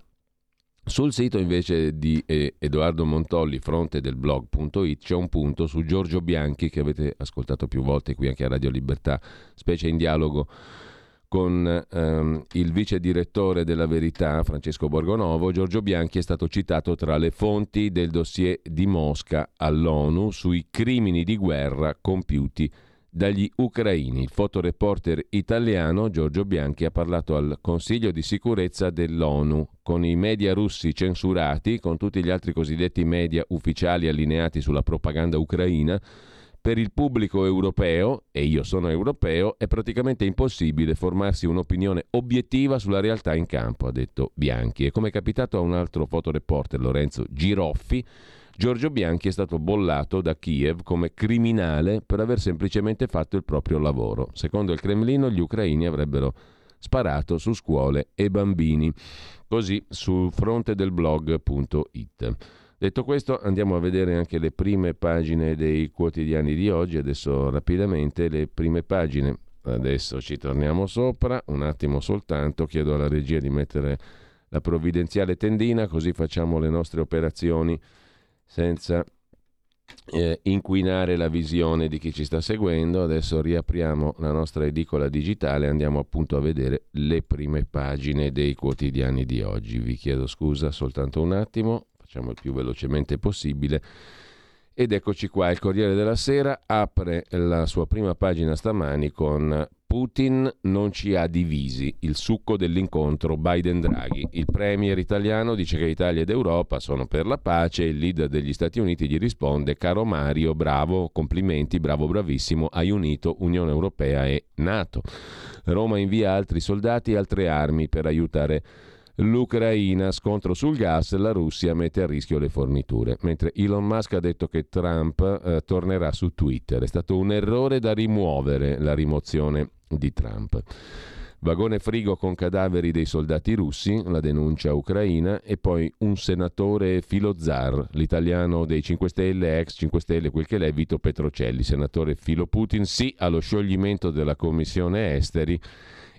Sul sito invece di eh, Edoardo Montolli, fronte del blog.it, c'è un punto su Giorgio Bianchi che avete ascoltato più volte qui anche a Radio Libertà, specie in dialogo con ehm, il vice direttore della Verità, Francesco Borgonovo, Giorgio Bianchi è stato citato tra le fonti del dossier di Mosca all'ONU sui crimini di guerra compiuti dagli ucraini. Il fotoreporter italiano Giorgio Bianchi ha parlato al Consiglio di sicurezza dell'ONU con i media russi censurati, con tutti gli altri cosiddetti media ufficiali allineati sulla propaganda ucraina. Per il pubblico europeo, e io sono europeo, è praticamente impossibile formarsi un'opinione obiettiva sulla realtà in campo, ha detto Bianchi. E come è capitato a un altro fotoreporter, Lorenzo Giroffi, Giorgio Bianchi è stato bollato da Kiev come criminale per aver semplicemente fatto il proprio lavoro. Secondo il Cremlino gli ucraini avrebbero sparato su scuole e bambini. Così sul fronte del blog.it. Detto questo, andiamo a vedere anche le prime pagine dei quotidiani di oggi. Adesso rapidamente le prime pagine. Adesso ci torniamo sopra, un attimo soltanto, chiedo alla regia di mettere la provvidenziale tendina, così facciamo le nostre operazioni senza eh, inquinare la visione di chi ci sta seguendo. Adesso riapriamo la nostra edicola digitale e andiamo appunto a vedere le prime pagine dei quotidiani di oggi. Vi chiedo scusa soltanto un attimo, facciamo il più velocemente possibile. Ed eccoci qua, il Corriere della Sera apre la sua prima pagina stamani con Putin non ci ha divisi, il succo dell'incontro Biden-Draghi. Il premier italiano dice che Italia ed Europa sono per la pace il leader degli Stati Uniti gli risponde caro Mario, bravo, complimenti, bravo, bravissimo, hai unito Unione Europea e Nato. Roma invia altri soldati e altre armi per aiutare l'Ucraina, scontro sul gas, la Russia mette a rischio le forniture, mentre Elon Musk ha detto che Trump eh, tornerà su Twitter. È stato un errore da rimuovere la rimozione di Trump. Vagone frigo con cadaveri dei soldati russi, la denuncia ucraina, e poi un senatore filo-zar, l'italiano dei 5 Stelle, ex 5 Stelle, quel che l'è, Vito Petrocelli, senatore filo Putin, sì allo scioglimento della commissione esteri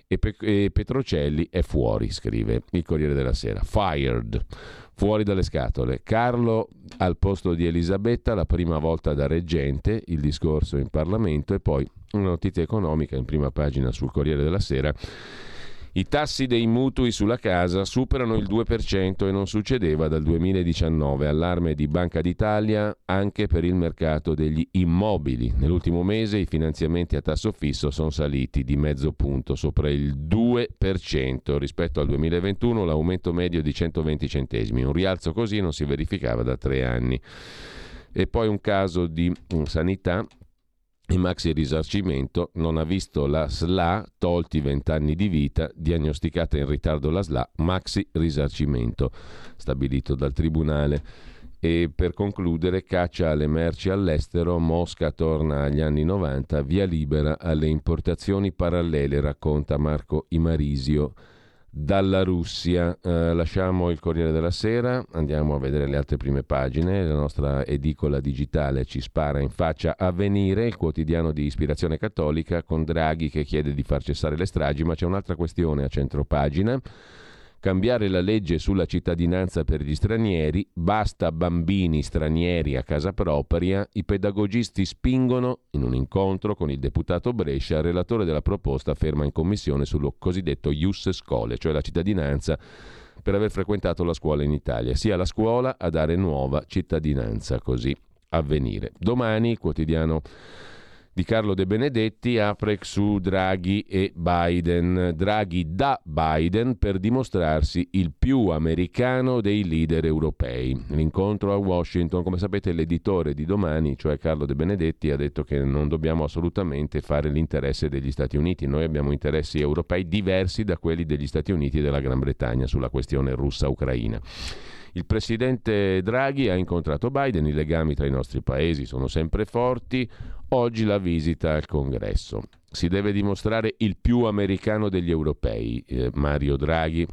e, Pe- e Petrocelli è fuori, scrive il Corriere della Sera. Fired, fuori dalle scatole. Carlo al posto di Elisabetta, la prima volta da reggente, il discorso in Parlamento e poi una notizia economica in prima pagina sul Corriere della Sera i tassi dei mutui sulla casa superano il 2% e non succedeva dal 2019. Allarme di Banca d'Italia anche per il mercato degli immobili. Nell'ultimo mese i finanziamenti a tasso fisso sono saliti di mezzo punto, sopra il 2% rispetto al 2021, l'aumento medio di 120 centesimi. Un rialzo così non si verificava da tre anni. E poi un caso di mm, sanità il maxi risarcimento non ha visto la SLA, tolti 20 anni di vita, diagnosticata in ritardo la SLA, maxi risarcimento stabilito dal Tribunale. E per concludere, caccia alle merci all'estero, Mosca torna agli anni 90, via libera alle importazioni parallele, racconta Marco Imarisio dalla Russia. Eh, lasciamo il Corriere della Sera, andiamo a vedere le altre prime pagine. La nostra edicola digitale ci spara in faccia Avvenire, il quotidiano di ispirazione cattolica, con Draghi che chiede di far cessare le stragi, ma c'è un'altra questione a centro pagina cambiare la legge sulla cittadinanza per gli stranieri, basta bambini stranieri a casa propria, i pedagogisti spingono in un incontro con il deputato Brescia, relatore della proposta ferma in commissione sullo cosiddetto Ius Scole, cioè la cittadinanza per aver frequentato la scuola in Italia, sia la scuola a dare nuova cittadinanza, così avvenire. Domani, quotidiano di Carlo De Benedetti apre su Draghi e Biden. Draghi da Biden per dimostrarsi il più americano dei leader europei. L'incontro a Washington, come sapete l'editore di domani, cioè Carlo De Benedetti, ha detto che non dobbiamo assolutamente fare l'interesse degli Stati Uniti, noi abbiamo interessi europei diversi da quelli degli Stati Uniti e della Gran Bretagna sulla questione russa-ucraina. Il presidente Draghi ha incontrato Biden, i legami tra i nostri paesi sono sempre forti, oggi la visita al congresso. Si deve dimostrare il più americano degli europei, eh, Mario Draghi.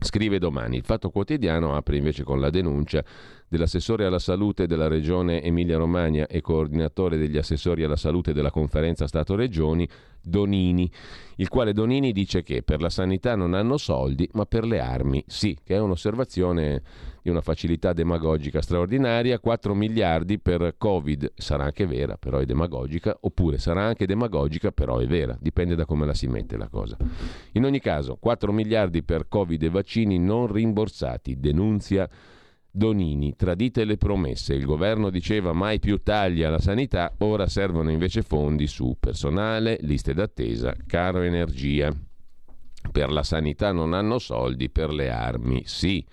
Scrive domani. Il Fatto Quotidiano apre invece con la denuncia dell'assessore alla salute della regione Emilia-Romagna e coordinatore degli assessori alla salute della conferenza Stato-Regioni, Donini, il quale Donini dice che per la sanità non hanno soldi, ma per le armi sì, che è un'osservazione di una facilità demagogica straordinaria, 4 miliardi per Covid, sarà anche vera, però è demagogica, oppure sarà anche demagogica, però è vera, dipende da come la si mette la cosa. In ogni caso, 4 miliardi per Covid e vaccini non rimborsati, denunzia Donini, tradite le promesse, il governo diceva mai più tagli alla sanità, ora servono invece fondi su personale, liste d'attesa, caro energia. Per la sanità non hanno soldi, per le armi sì.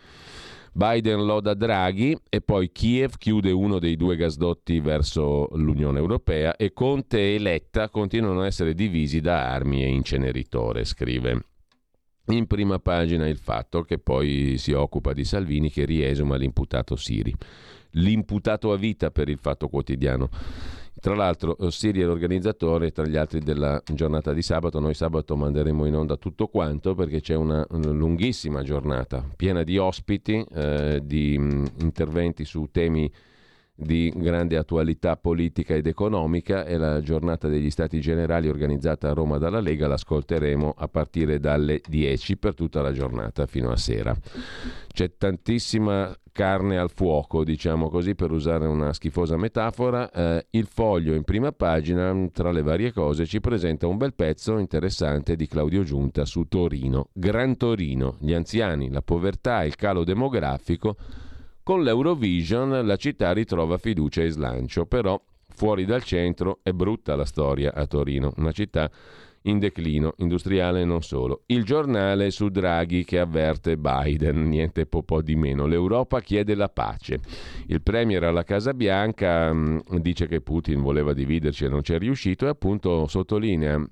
Biden loda Draghi e poi Kiev chiude uno dei due gasdotti verso l'Unione Europea e Conte e Letta continuano a essere divisi da armi e inceneritore, scrive. In prima pagina il fatto che poi si occupa di Salvini che riesuma l'imputato Siri. L'imputato a vita per il fatto quotidiano. Tra l'altro eh, Siri è l'organizzatore, tra gli altri, della giornata di sabato. Noi sabato manderemo in onda tutto quanto perché c'è una lunghissima giornata piena di ospiti, eh, di mh, interventi su temi di grande attualità politica ed economica è la giornata degli Stati Generali organizzata a Roma dalla Lega, l'ascolteremo a partire dalle 10 per tutta la giornata fino a sera. C'è tantissima carne al fuoco, diciamo così, per usare una schifosa metafora. Eh, il foglio in prima pagina, tra le varie cose, ci presenta un bel pezzo interessante di Claudio Giunta su Torino. Gran Torino, gli anziani, la povertà, il calo demografico con l'Eurovision la città ritrova fiducia e slancio, però fuori dal centro è brutta la storia a Torino, una città in declino, industriale e non solo. Il giornale su Draghi che avverte Biden, niente po', po di meno. L'Europa chiede la pace. Il premier alla Casa Bianca mh, mm, dice che Putin voleva dividerci e non ci è riuscito e appunto sottolinea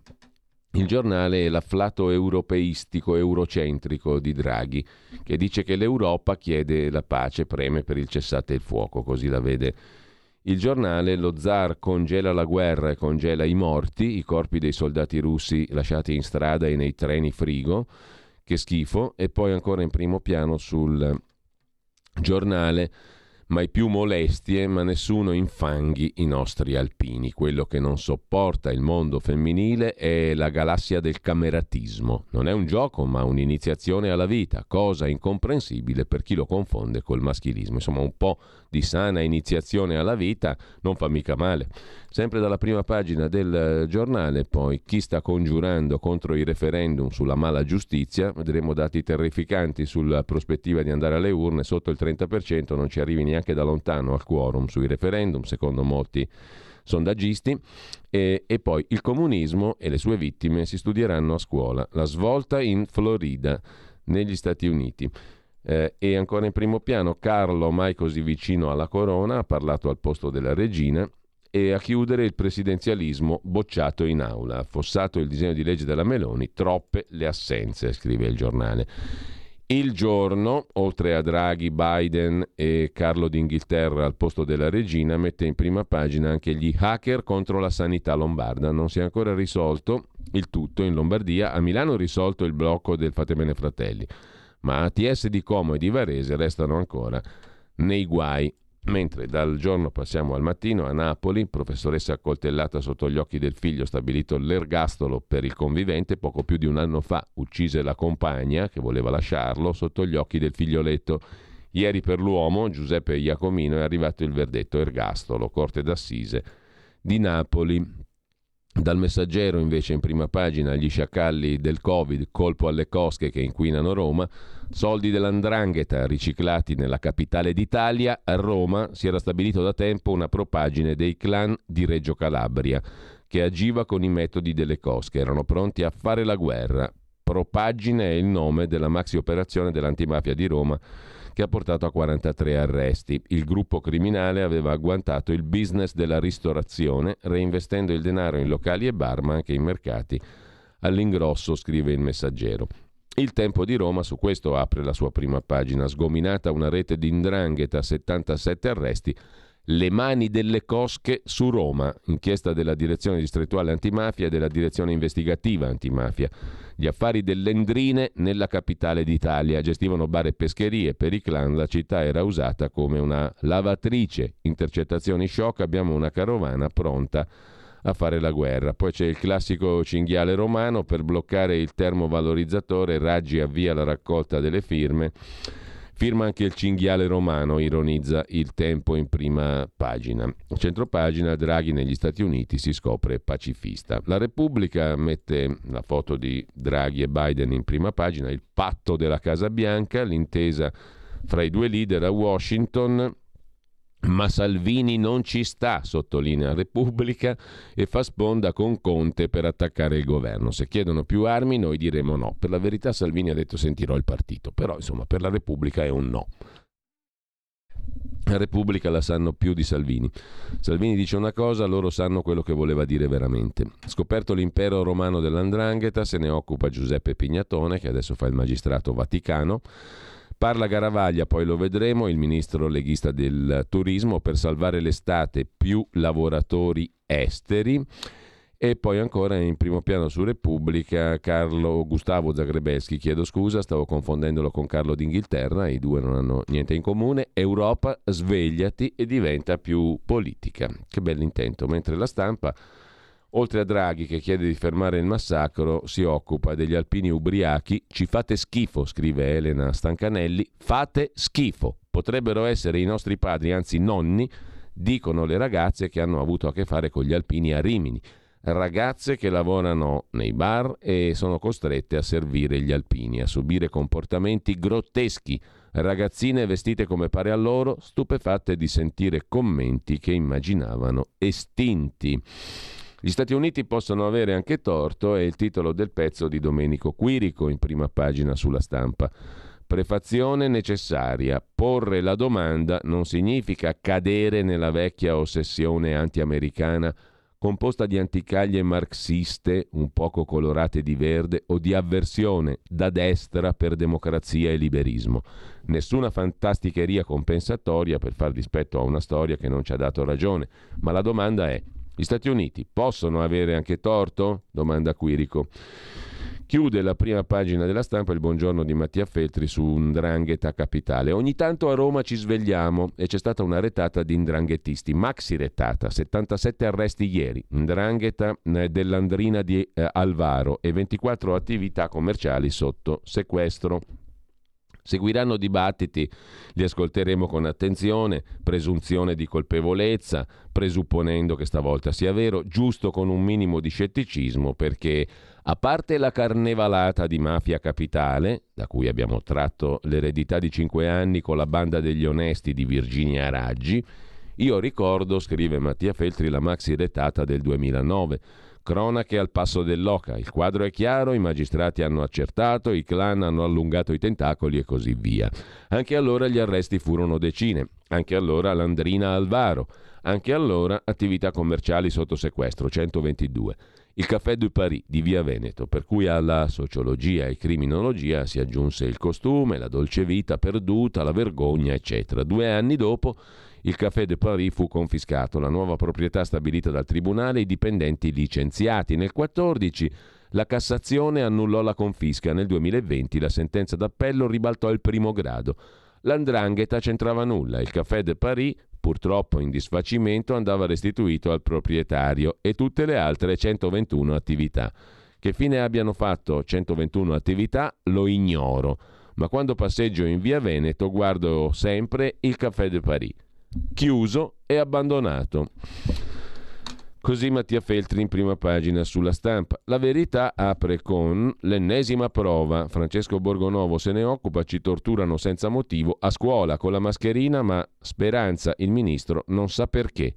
Il giornale è l'afflato europeistico, eurocentrico di Draghi, che dice che l'Europa chiede la pace, preme per il cessate il fuoco, così la vede il giornale, lo zar congela la guerra e congela i morti, i corpi dei soldati russi lasciati in strada e nei treni frigo, che schifo, e poi ancora in primo piano sul giornale mai più molestie, ma nessuno infanghi i nostri alpini. Quello che non sopporta il mondo femminile è la galassia del cameratismo. Non è un gioco, ma un'iniziazione alla vita, cosa incomprensibile per chi lo confonde col maschilismo. Insomma, un po' di sana iniziazione alla vita non fa mica male. Sempre dalla prima pagina del giornale, poi, chi sta congiurando contro i referendum sulla mala giustizia, vedremo dati terrificanti sulla prospettiva di andare alle urne, sotto il 30% non ci arrivi neanche da lontano al quorum sui referendum, secondo molti sondaggisti, e, e, poi il comunismo e le sue vittime si studieranno a scuola. La svolta in Florida, negli Stati Uniti. Eh, e ancora in primo piano Carlo, mai così vicino alla corona, ha parlato al posto della regina e a chiudere il presidenzialismo bocciato in aula. Affossato il disegno di legge della Meloni, troppe le assenze, scrive il giornale. Il giorno, oltre a Draghi, Biden e Carlo d'Inghilterra al posto della regina, mette in prima pagina anche gli hacker contro la sanità lombarda. Non si è ancora risolto il tutto in Lombardia. A Milano risolto il blocco del Fate Bene Fratelli, ma ATS di Como e di Varese restano ancora nei guai. Mentre dal giorno passiamo al mattino a Napoli, professoressa accoltellata sotto gli occhi del figlio stabilito l'ergastolo per il convivente, poco più di un anno fa uccise la compagna che voleva lasciarlo sotto gli occhi del figlioletto. Ieri per l'uomo, Giuseppe Iacomino, è arrivato il verdetto ergastolo, corte d'assise di Napoli. Dal messaggero invece in prima pagina gli sciacalli del Covid, colpo alle cosche che inquinano Roma, soldi dell'andrangheta riciclati nella capitale d'Italia, a Roma si era stabilito da tempo una propagine dei clan di Reggio Calabria che agiva con i metodi delle cosche, erano pronti a fare la guerra. Propagine è il nome della maxi operazione dell'antimafia di Roma che ha portato a 43 arresti. Il gruppo criminale aveva agguantato il business della ristorazione, reinvestendo il denaro in locali e bar, ma anche in mercati. All'ingrosso, scrive il messaggero. Il Tempo di Roma su questo apre la sua prima pagina, sgominata una rete di indrangheta, 77 arresti, le mani delle cosche su Roma, inchiesta della direzione distrettuale antimafia e della direzione investigativa antimafia. Gli affari dell'Endrine nella capitale d'Italia gestivano bar e pescherie. Per i clan la città era usata come una lavatrice. Intercettazioni shock, abbiamo una carovana pronta a fare la guerra. Poi c'è il classico cinghiale romano per bloccare il termovalorizzatore, Raggi avvia la raccolta delle firme Firma anche il cinghiale romano, ironizza il tempo in prima pagina. Centropagina, Draghi negli Stati Uniti si scopre pacifista. La Repubblica mette la foto di Draghi e Biden in prima pagina, il patto della Casa Bianca, l'intesa fra i due leader a Washington ma Salvini non ci sta, sottolinea Repubblica, e fa sponda con Conte per attaccare il governo. Se chiedono più armi noi diremo no. Per la verità Salvini ha detto sentirò il partito, però insomma per la Repubblica è un no. La Repubblica la sanno più di Salvini. Salvini dice una cosa, loro sanno quello che voleva dire veramente. Scoperto l'impero romano dell'Andrangheta, se ne occupa Giuseppe Pignatone, che adesso fa il magistrato vaticano. Parla Garavaglia, poi lo vedremo, il ministro leghista del turismo, per salvare l'estate più lavoratori esteri. E poi ancora in primo piano su Repubblica Carlo Gustavo Zagrebeschi, chiedo scusa, stavo confondendolo con Carlo d'Inghilterra, i due non hanno niente in comune. Europa, svegliati e diventa più politica. Che bell'intento, mentre la stampa Oltre a Draghi che chiede di fermare il massacro, si occupa degli alpini ubriachi. Ci fate schifo, scrive Elena Stancanelli. Fate schifo. Potrebbero essere i nostri padri, anzi nonni, dicono le ragazze che hanno avuto a che fare con gli alpini a Rimini. Ragazze che lavorano nei bar e sono costrette a servire gli alpini, a subire comportamenti grotteschi. Ragazzine vestite come pare a loro, stupefatte di sentire commenti che immaginavano estinti. Gli Stati Uniti possono avere anche torto è il titolo del pezzo di Domenico Quirico in prima pagina sulla stampa. Prefazione necessaria. Porre la domanda non significa cadere nella vecchia ossessione anti-americana composta di anticaglie marxiste, un poco colorate di verde, o di avversione da destra per democrazia e liberismo. Nessuna fantasticheria compensatoria per far dispetto a una storia che non ci ha dato ragione, ma la domanda è, gli Stati Uniti possono avere anche torto? Domanda Quirico. Chiude la prima pagina della stampa il buongiorno di Mattia Feltri su un drangheta capitale. Ogni tanto a Roma ci svegliamo e c'è stata una retata di indranghettisti, maxi retata, 77 arresti ieri, ndrangheta eh, dell'Andrina di eh, Alvaro e 24 attività commerciali sotto sequestro. Seguiranno dibattiti, li ascolteremo con attenzione, presunzione di colpevolezza, presupponendo che stavolta sia vero, giusto con un minimo di scetticismo perché a parte la carnevalata di mafia capitale, da cui abbiamo tratto l'eredità di cinque anni con la banda degli onesti di Virginia Raggi, io ricordo, scrive Mattia Feltri, la maxi retata del 2009 Cronache al passo dell'oca. Il quadro è chiaro, i magistrati hanno accertato, i clan hanno allungato i tentacoli e così via. Anche allora gli arresti furono decine. Anche allora Landrina Alvaro. Anche allora attività commerciali sotto sequestro, 122. Il Café du Paris di Via Veneto, per cui alla sociologia e criminologia si aggiunse il costume, la dolce vita perduta, la vergogna, eccetera. Due anni dopo il Café de Paris fu confiscato, la nuova proprietà stabilita dal tribunale e i dipendenti licenziati. Nel 2014 la Cassazione annullò la confisca, nel 2020 la sentenza d'appello ribaltò il primo grado. L'andrangheta c'entrava nulla, il Café de Paris, purtroppo in disfacimento, andava restituito al proprietario e tutte le altre 121 attività. Che fine abbiano fatto 121 attività lo ignoro, ma quando passeggio in via Veneto guardo sempre il Café de Paris chiuso e abbandonato. Così Mattia Feltri in prima pagina sulla stampa. La verità apre con l'ennesima prova. Francesco Borgonovo se ne occupa, ci torturano senza motivo a scuola con la mascherina, ma Speranza, il ministro, non sa perché.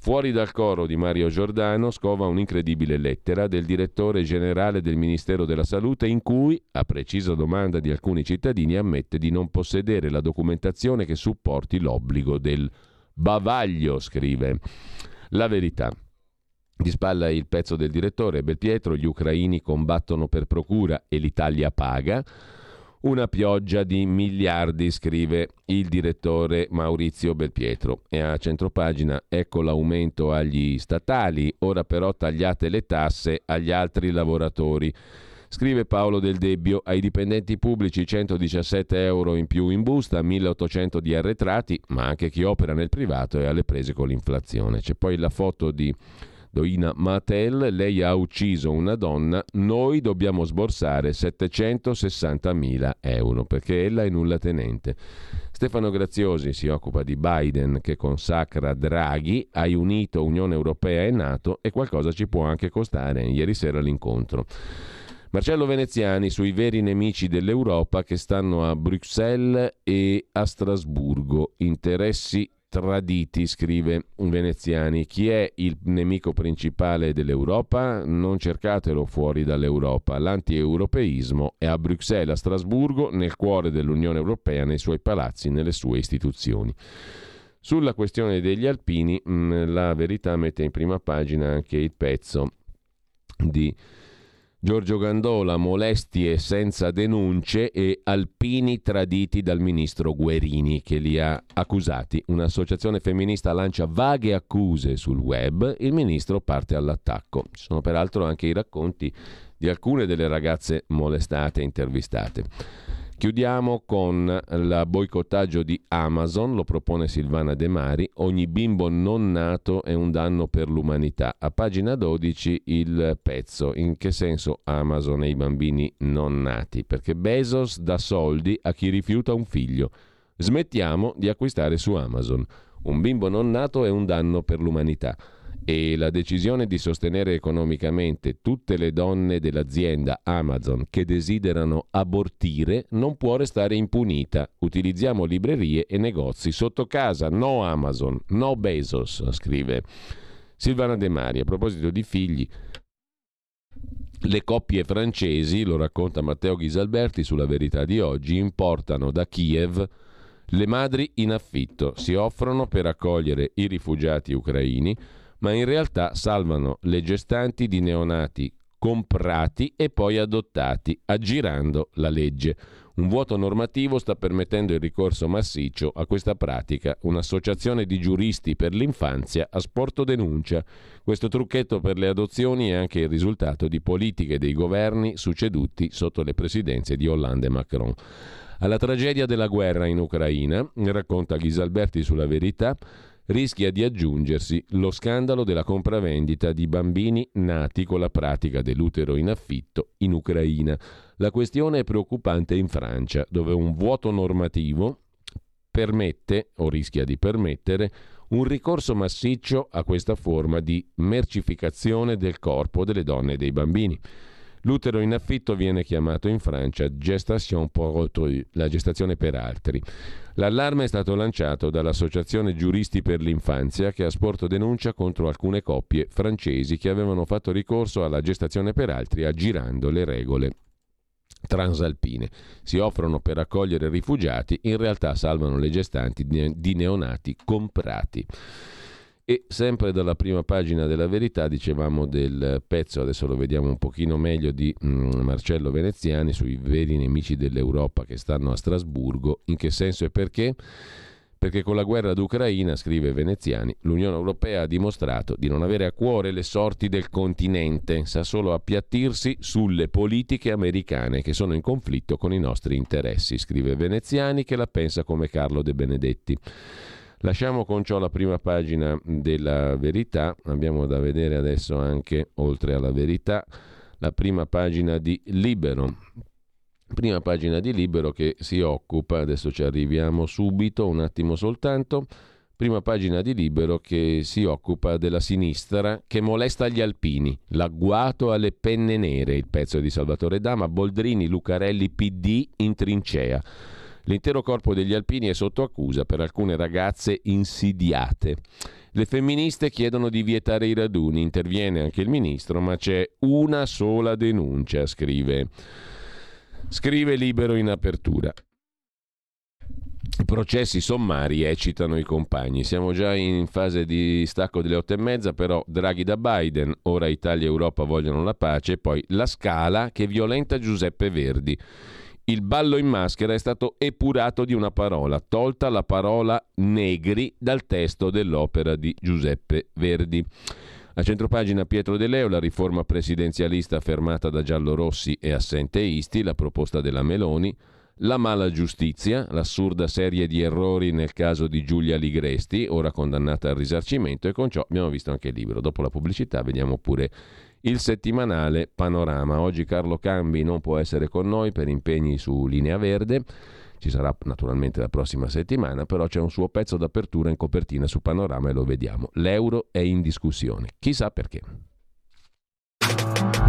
Fuori dal coro di Mario Giordano scova un'incredibile lettera del direttore generale del Ministero della Salute in cui, a precisa domanda di alcuni cittadini, ammette di non possedere la documentazione che supporti l'obbligo del bavaglio, scrive. La verità. Di spalla il pezzo del direttore Belpietro, gli ucraini combattono per procura e l'Italia paga. Una pioggia di miliardi, scrive il direttore Maurizio Belpietro. E a centropagina ecco l'aumento agli statali, ora però tagliate le tasse agli altri lavoratori. Scrive Paolo Del Debbio, ai dipendenti pubblici 117 euro in più in busta, 1800 di arretrati, ma anche chi opera nel privato è alle prese con l'inflazione. C'è poi la foto di Doina Matel, lei ha ucciso una donna, noi dobbiamo sborsare 760 mila euro perché ella è nulla tenente. Stefano Graziosi si occupa di Biden che consacra Draghi, hai unito Unione Europea e Nato e qualcosa ci può anche costare. Ieri sera l'incontro. Marcello Veneziani sui veri nemici dell'Europa che stanno a Bruxelles e a Strasburgo, interessi traditi, scrive Veneziani. Chi è il nemico principale dell'Europa? Non cercatelo fuori dall'Europa. L'anti-europeismo è a Bruxelles, a Strasburgo, nel cuore dell'Unione Europea, nei suoi palazzi, nelle sue istituzioni. Sulla questione degli alpini, mm, la verità mette in prima pagina anche il pezzo di Giorgio Gandola, molestie senza denunce e alpini traditi dal ministro Guerini che li ha accusati. Un'associazione femminista lancia vaghe accuse sul web, il ministro parte all'attacco. Ci sono peraltro anche i racconti di alcune delle ragazze molestate e intervistate. Chiudiamo con il boicottaggio di Amazon, lo propone Silvana De Mari, ogni bimbo non nato è un danno per l'umanità. A pagina 12 il pezzo, in che senso Amazon e i bambini non nati? Perché Bezos dà soldi a chi rifiuta un figlio. Smettiamo di acquistare su Amazon. Un bimbo non nato è un danno per l'umanità e la decisione di sostenere economicamente tutte le donne dell'azienda Amazon che desiderano abortire non può restare impunita. Utilizziamo librerie e negozi sotto casa, no Amazon, no Bezos, scrive Silvana De Mari. A proposito di figli, le coppie francesi, lo racconta Matteo Ghisalberti sulla verità di oggi, importano da Kiev le madri in affitto, si offrono per accogliere i rifugiati ucraini ma in realtà salvano le gestanti di neonati comprati e poi adottati, aggirando la legge. Un vuoto normativo sta permettendo il ricorso massiccio a questa pratica. Un'associazione di giuristi per l'infanzia a sporto denuncia. Questo trucchetto per le adozioni è anche il risultato di politiche dei governi succeduti sotto le presidenze di Hollande e Macron. Alla tragedia della guerra in Ucraina, racconta Ghisalberti sulla verità, rischia di aggiungersi lo scandalo della compravendita di bambini nati con la pratica dell'utero in affitto in Ucraina. La questione è preoccupante in Francia, dove un vuoto normativo permette o rischia di permettere un ricorso massiccio a questa forma di mercificazione del corpo delle donne e dei bambini. L'utero in affitto viene chiamato in Francia gestation pour autrui, la gestazione per altri. L'allarme è stato lanciato dall'Associazione Giuristi per l'Infanzia che ha sporto denuncia contro alcune coppie francesi che avevano fatto ricorso alla gestazione per altri aggirando le regole transalpine. Si offrono per accogliere rifugiati, in realtà salvano le gestanti di neonati comprati. E sempre dalla prima pagina della verità dicevamo del pezzo, adesso lo vediamo un pochino meglio, di mm, Marcello Veneziani sui veri nemici dell'Europa che stanno a Strasburgo. In che senso e perché? Perché con la guerra d'Ucraina, scrive Veneziani, l'Unione Europea ha dimostrato di non avere a cuore le sorti del continente, sa solo appiattirsi sulle politiche americane che sono in conflitto con i nostri interessi, scrive Veneziani che la pensa come Carlo De Benedetti. Lasciamo con ciò la prima pagina della verità, abbiamo da vedere adesso anche, oltre alla verità, la prima pagina di Libero. Prima pagina di Libero che si occupa, adesso ci arriviamo subito, un attimo soltanto, prima pagina di Libero che si occupa della sinistra che molesta gli alpini, l'agguato alle penne nere, il pezzo di Salvatore Dama, Boldrini, Lucarelli, PD in trincea. L'intero corpo degli alpini è sotto accusa per alcune ragazze insidiate. Le femministe chiedono di vietare i raduni, interviene anche il ministro, ma c'è una sola denuncia, scrive. Scrive libero in apertura. Processi sommari eccitano i compagni. Siamo già in fase di stacco delle otto e mezza, però Draghi da Biden, ora Italia e Europa vogliono la pace, e poi la scala che violenta Giuseppe Verdi. Il ballo in maschera è stato epurato di una parola, tolta la parola negri dal testo dell'opera di Giuseppe Verdi. A centropagina Pietro De Leo, la riforma presidenzialista fermata da giallorossi e assenteisti, la proposta della Meloni, la mala giustizia, l'assurda serie di errori nel caso di Giulia Ligresti, ora condannata al risarcimento, e con ciò abbiamo visto anche il libro. Dopo la pubblicità vediamo pure il settimanale Panorama. Oggi Carlo Cambi non può essere con noi per impegni su Linea Verde. Ci sarà naturalmente la prossima settimana, però c'è un suo pezzo d'apertura in copertina su Panorama e lo vediamo. L'euro è in discussione. Chissà perché.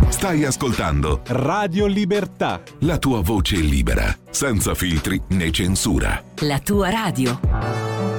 Stai ascoltando
Radio Libertà.
La tua voce libera, senza filtri né censura.
La tua radio.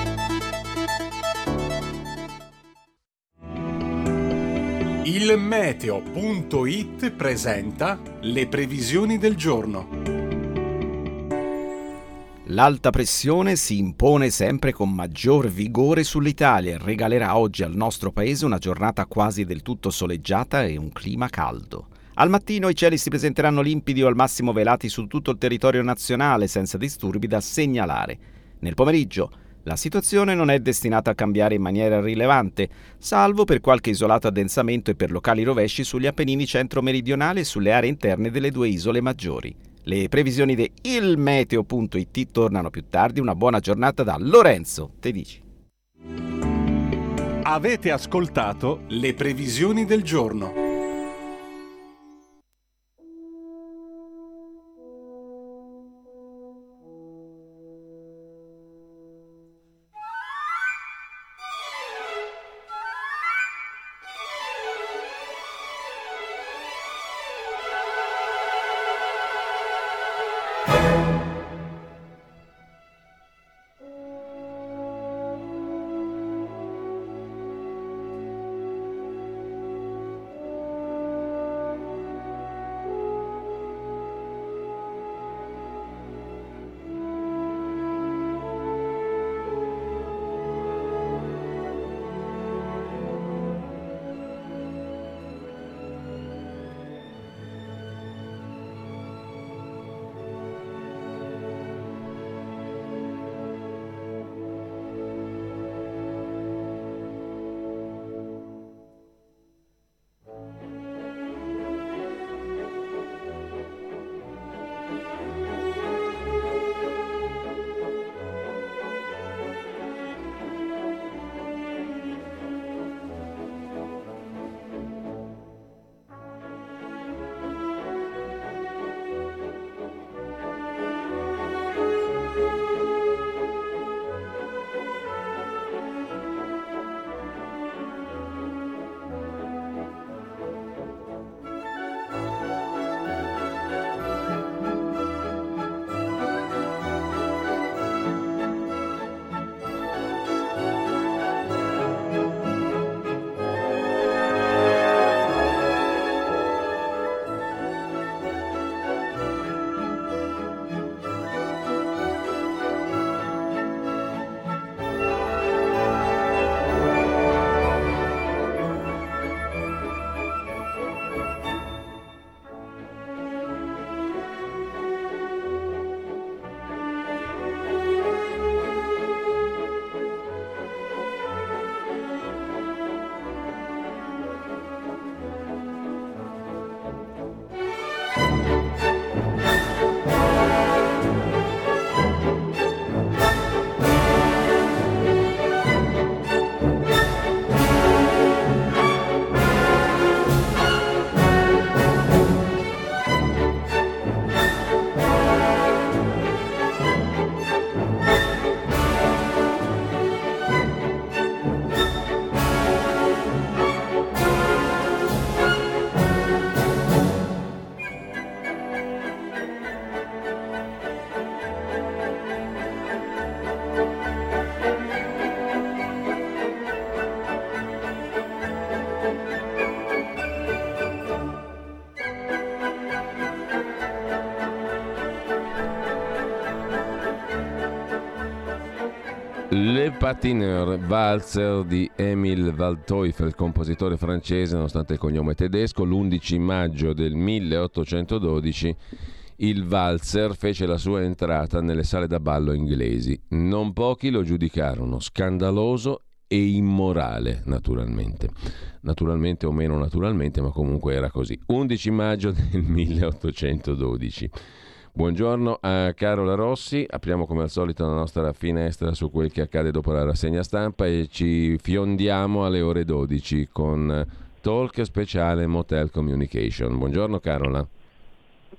Il meteo.it presenta le previsioni del giorno.
L'alta pressione si impone sempre con maggior vigore sull'Italia e regalerà oggi al nostro paese una giornata quasi del tutto soleggiata e un clima caldo. Al mattino i cieli si presenteranno limpidi o al massimo velati su tutto il territorio nazionale senza disturbi da segnalare. Nel pomeriggio La situazione non è destinata a cambiare in maniera rilevante, salvo per qualche isolato addensamento e per locali rovesci sugli Appennini centro-meridionali e sulle aree interne delle due isole maggiori. Le previsioni di ilmeteo.it tornano più tardi. Una buona giornata da Lorenzo Tedici.
Avete ascoltato le previsioni del giorno.
Le Patineur, valzer di Emile Waldteufel, compositore francese nonostante il cognome tedesco, l'11 maggio del 1812 il valzer fece la sua entrata nelle sale da ballo inglesi. Non pochi lo giudicarono scandaloso e immorale, naturalmente. Naturalmente o meno naturalmente, ma comunque era così. 11 maggio del 1812. Buongiorno a Carola Rossi, apriamo come al solito la nostra finestra su quel che accade dopo la rassegna stampa e ci fiondiamo alle ore 12 con talk speciale Motel Communication. Buongiorno Carola.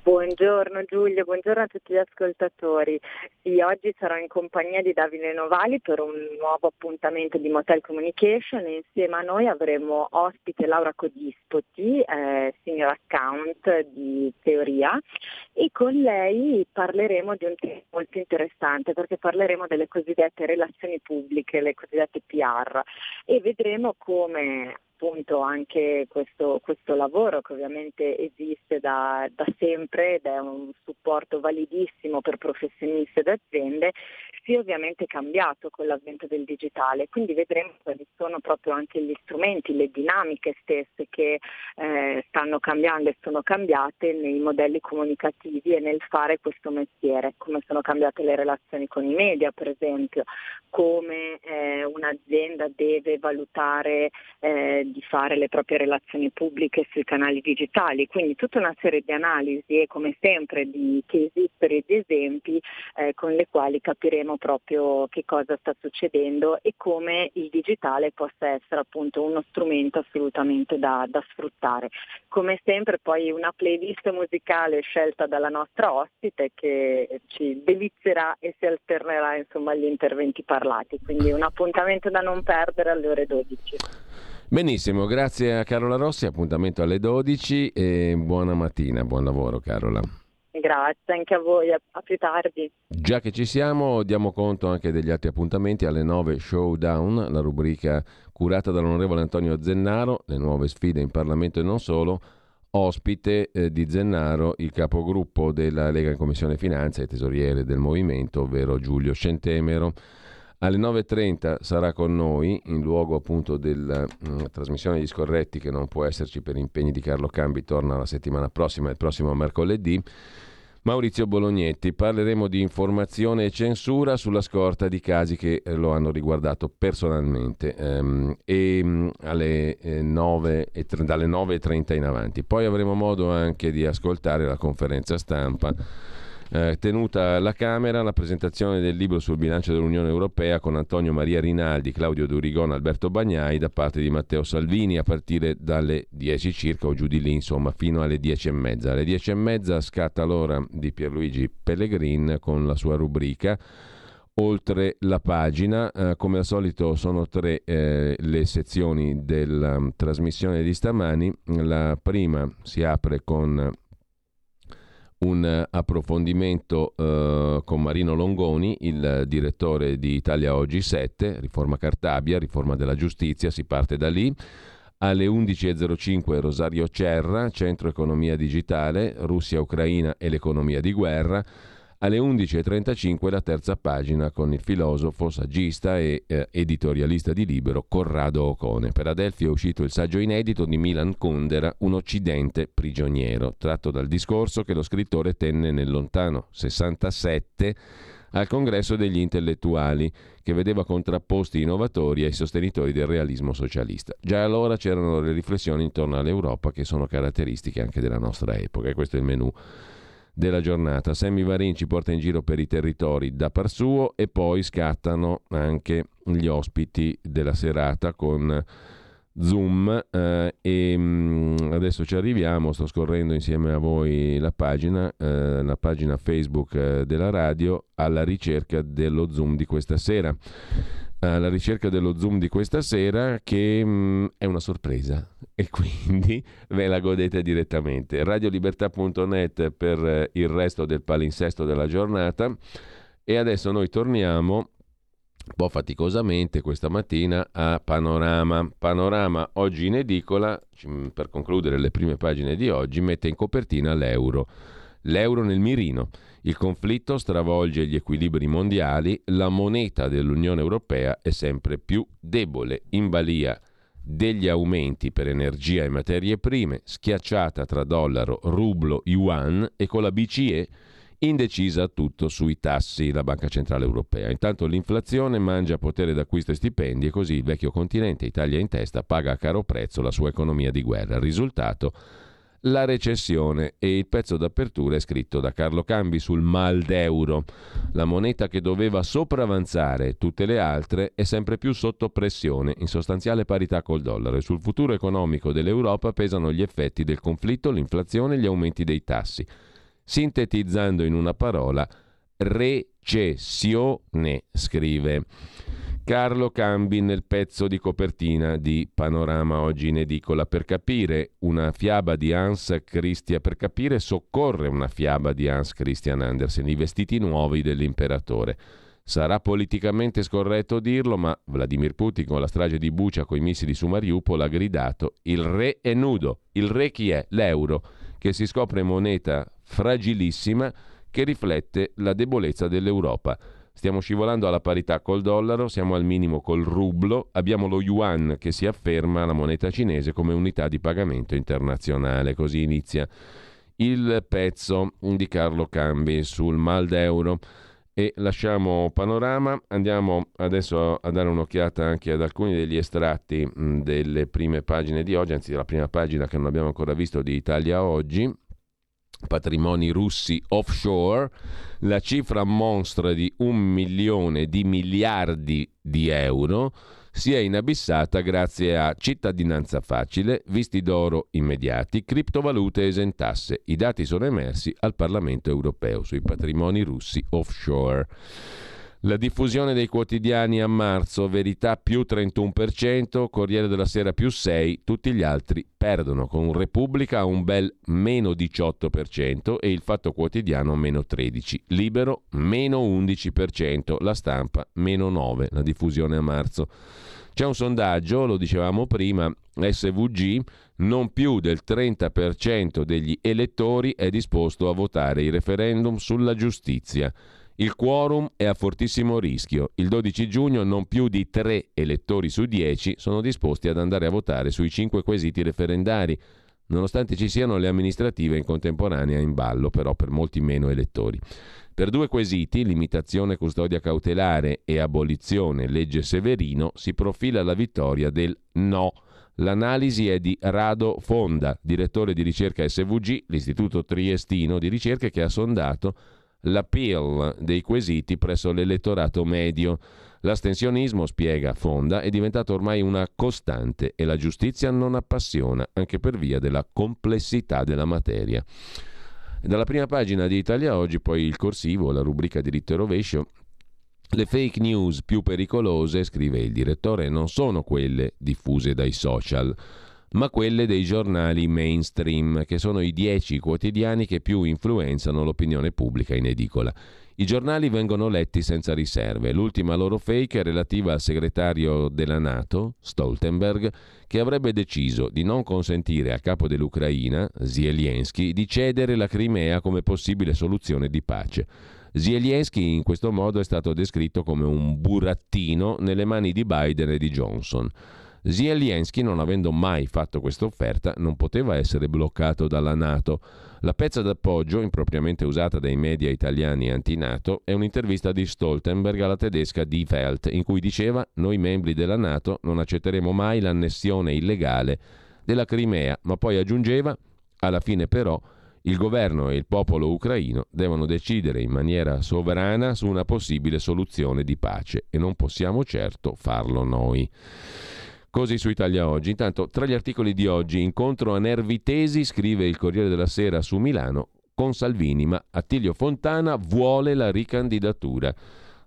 Buongiorno Giulio, buongiorno a tutti gli ascoltatori. Io oggi sarò in compagnia di Davide Novali per un nuovo appuntamento di Motel Communication e insieme a noi avremo ospite Laura Codispoti, eh, senior account di Teoria e con lei parleremo di un tema molto interessante perché parleremo delle cosiddette relazioni pubbliche, le cosiddette PR e vedremo come appunto anche questo, questo lavoro che ovviamente esiste da, da sempre ed è un supporto validissimo per professionisti ed aziende, sia ovviamente cambiato con l'avvento del digitale. Quindi vedremo quali sono proprio anche gli strumenti, le dinamiche stesse che eh, stanno cambiando e sono cambiate nei modelli comunicativi e nel fare questo mestiere, come sono cambiate le relazioni con i media per esempio, come eh, un'azienda deve valutare eh, di fare le proprie relazioni pubbliche sui canali digitali, quindi tutta una serie di analisi e come sempre di case history di esempi eh, con le quali capiremo proprio che cosa sta succedendo e come il digitale possa essere appunto uno strumento assolutamente da, da sfruttare. Come sempre poi una playlist musicale scelta dalla nostra ospite che ci delizierà e si alternerà insomma agli interventi parlati, quindi un appuntamento da non perdere alle ore 12.
Benissimo, grazie a Carola Rossi, appuntamento alle 12 e buona mattina, buon lavoro Carola.
Grazie anche a voi, a, più tardi.
Già che ci siamo, diamo conto anche degli altri appuntamenti alle 9 Showdown, la rubrica curata dall'onorevole Antonio Zennaro, le nuove sfide in Parlamento e non solo. Ospite eh, di Zennaro il capogruppo della Lega in Commissione Finanza e tesoriere del movimento, ovvero Giulio Scentemero. Alle 9.30 sarà con noi, in luogo appunto della mh, mm, trasmissione degli scorretti che non può esserci per impegni di Carlo Cambi, torna la settimana prossima, il prossimo mercoledì. Maurizio Bolognetti. Parleremo di informazione e censura sulla scorta di casi che eh, lo hanno riguardato personalmente ehm, e mh, alle, eh, 9 e, dalle 9.30 in avanti. Poi avremo modo anche di ascoltare la conferenza stampa eh, tenuta alla Camera la presentazione del libro sul bilancio dell'Unione Europea con Antonio Maria Rinaldi, Claudio Durigon, Alberto Bagnai da parte di Matteo Salvini a partire dalle 10 circa o giù di lì, insomma, fino alle 10 e mezza. Alle 10 e mezza scatta l'ora di Pierluigi Pellegrin con la sua rubrica oltre la pagina. Eh, come al solito sono tre eh, le sezioni della um, trasmissione di stamani. La prima si apre con un approfondimento eh, con Marino Longoni, il direttore di Italia Oggi 7, riforma Cartabia, riforma della giustizia, si parte da lì. Alle 11.05 Rosario Cerra, Centro Economia Digitale, Russia, Ucraina e l'economia di guerra. Alle 11.35 la terza pagina con il filosofo, saggista e eh, editorialista di Libero Corrado Ocone. Per Adelphi è uscito il saggio inedito di Milan Kundera, Un Occidente prigioniero, tratto dal discorso che lo scrittore tenne nel lontano 67 al congresso degli intellettuali, che vedeva contrapposti i innovatori ai sostenitori del realismo socialista. Già allora c'erano le riflessioni intorno all'Europa che sono caratteristiche anche della nostra epoca e questo è il menù della giornata. Sammy Varin ci porta in giro per i territori da par suo e poi scattano anche gli ospiti della serata con Zoom eh, e mm, adesso ci arriviamo, sto scorrendo insieme a voi la pagina, eh, la pagina Facebook eh, della radio alla ricerca dello Zoom di questa sera alla ricerca dello Zoom di questa sera che mh, mm, è una sorpresa e quindi ve la godete direttamente. Radiolibertà.net per eh, il resto del palinsesto della giornata e adesso noi torniamo un po' faticosamente questa mattina a Panorama. Panorama oggi in edicola, per concludere le prime pagine di oggi, mette in copertina l'euro. L'euro nel mirino. Il conflitto stravolge gli equilibri mondiali, la moneta dell'Unione Europea è sempre più debole, in balia degli aumenti per energia e materie prime, schiacciata tra dollaro, rublo, yuan e con la BCE indecisa tutto sui tassi, la Banca Centrale Europea. Intanto l'inflazione mangia potere d'acquisto e stipendi e così il vecchio continente, Italia in testa, paga a caro prezzo la sua economia di guerra. Il risultato la recessione e il pezzo d'apertura è scritto da Carlo Cambi sul mal d'euro. La moneta che doveva sopravanzare tutte le altre è sempre più sotto pressione, in sostanziale parità col dollaro e sul futuro economico dell'Europa pesano gli effetti del conflitto, l'inflazione e gli aumenti dei tassi. Sintetizzando in una parola, recessione, scrive. Carlo Cambi nel pezzo di copertina di Panorama oggi in edicola. Per capire una fiaba di Hans Christian, per capire soccorre una fiaba di Hans Christian Andersen, i vestiti nuovi dell'imperatore. Sarà politicamente scorretto dirlo, ma Vladimir Putin con la strage di Bucia i missili su Mariupol ha gridato il re è nudo. Il re chi è? L'euro, che si scopre moneta fragilissima che riflette la debolezza dell'Europa. Stiamo scivolando alla parità col dollaro, siamo al minimo col rublo, abbiamo lo yuan che si afferma la moneta cinese come unità di pagamento internazionale. Così inizia il pezzo di Carlo Cambi sul mal d'euro. E lasciamo panorama, andiamo adesso a dare un'occhiata anche ad alcuni degli estratti delle prime pagine di oggi, anzi la prima pagina che non abbiamo ancora visto di Italia Oggi, patrimoni russi offshore, la cifra monstra di un milione di miliardi di euro si è inabissata grazie a cittadinanza facile, visti d'oro immediati, criptovalute esentasse. I dati sono emersi al Parlamento europeo sui patrimoni russi offshore. La diffusione dei quotidiani a marzo, Verità più 31%, Corriere della Sera più 6%, tutti gli altri perdono, con Repubblica un bel meno 18% e il Fatto Quotidiano meno 13%, Libero meno 11%, La Stampa meno 9%, la diffusione a marzo. C'è un sondaggio, lo dicevamo prima, SVG, non più del 30% degli elettori è disposto a votare il referendum sulla giustizia. Il quorum è a fortissimo rischio. Il 12 giugno non più di 3 elettori su 10 sono disposti ad andare a votare sui 5 quesiti referendari, nonostante ci siano le amministrative in contemporanea in ballo, però per molti meno elettori. Per due quesiti, limitazione custodia cautelare e abolizione legge Severino, si profila la vittoria del no. L'analisi è di Rado Fonda, direttore di ricerca SVG, l'istituto triestino di ricerche che ha sondato l'appeal dei quesiti presso l'elettorato medio. L'astensionismo, spiega Fonda, è diventato ormai una costante e la giustizia non appassiona, anche per via della complessità della materia. Dalla prima pagina di Italia Oggi, poi il corsivo, la rubrica diritto e rovescio, le fake news più pericolose, scrive il direttore, non sono quelle diffuse dai social ma quelle dei giornali mainstream, che sono i dieci quotidiani che più influenzano l'opinione pubblica in edicola. I giornali vengono letti senza riserve. L'ultima loro fake è relativa al segretario della Nato, Stoltenberg, che avrebbe deciso di non consentire al capo dell'Ucraina, Zelensky, di cedere la Crimea come possibile soluzione di pace. Zelensky in questo modo è stato descritto come un burattino nelle mani di Biden e di Johnson. Zelensky, non avendo mai fatto questa offerta, non poteva essere bloccato dalla Nato. La pezza d'appoggio, impropriamente usata dai media italiani anti-Nato, è un'intervista di Stoltenberg alla tedesca Die Welt, in cui diceva «Noi membri della Nato non accetteremo mai l'annessione illegale della Crimea», ma poi aggiungeva «Alla fine però il governo e il popolo ucraino devono decidere in maniera sovrana su una possibile soluzione di pace e non possiamo certo farlo noi». Così su Italia Oggi. Intanto, tra gli articoli di oggi, incontro a nervi tesi, scrive il Corriere della Sera su Milano, con Salvini, ma Attilio Fontana vuole la ricandidatura.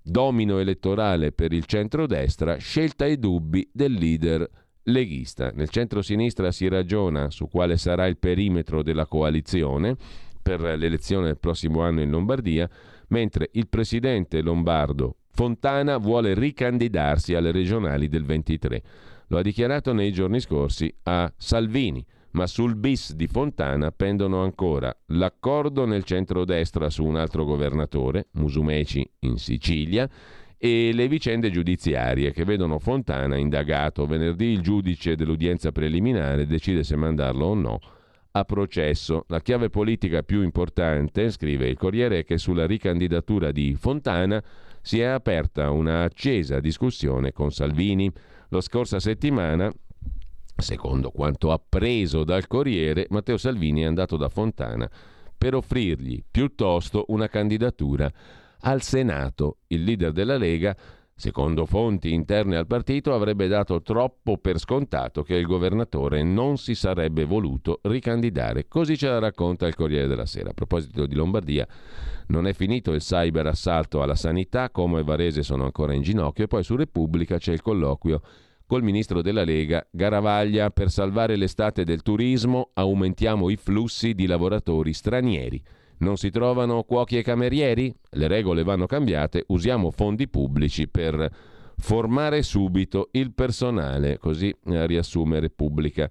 Domino elettorale per il centrodestra, scelta e dubbi del leader leghista. Nel centro-sinistra si ragiona su quale sarà il perimetro della coalizione per l'elezione del prossimo anno in Lombardia, mentre il presidente lombardo Fontana vuole ricandidarsi alle regionali del 23. Lo ha dichiarato nei giorni scorsi a Salvini, ma sul bis di Fontana pendono ancora l'accordo nel centrodestra su un altro governatore, Musumeci in Sicilia, e le vicende giudiziarie che vedono Fontana indagato. Venerdì il giudice dell'udienza preliminare decide se mandarlo o no a processo. La chiave politica più importante, scrive il Corriere, è che sulla ricandidatura di Fontana si è aperta una accesa discussione con Salvini. La scorsa settimana, secondo quanto appreso dal Corriere, Matteo Salvini è andato da Fontana per offrirgli piuttosto una candidatura al Senato. Il leader della Lega, secondo fonti interne al partito, avrebbe dato troppo per scontato che il governatore non si sarebbe voluto ricandidare. Così ce la racconta il Corriere della Sera. A proposito di Lombardia, non è finito il cyber assalto alla sanità, Como e Varese sono ancora in ginocchio e poi su Repubblica c'è il colloquio col ministro della Lega Garavaglia per salvare l'estate del turismo aumentiamo i flussi di lavoratori stranieri. Non si trovano cuochi e camerieri? Le regole vanno cambiate, usiamo fondi pubblici per formare subito il personale, così eh, riassume Repubblica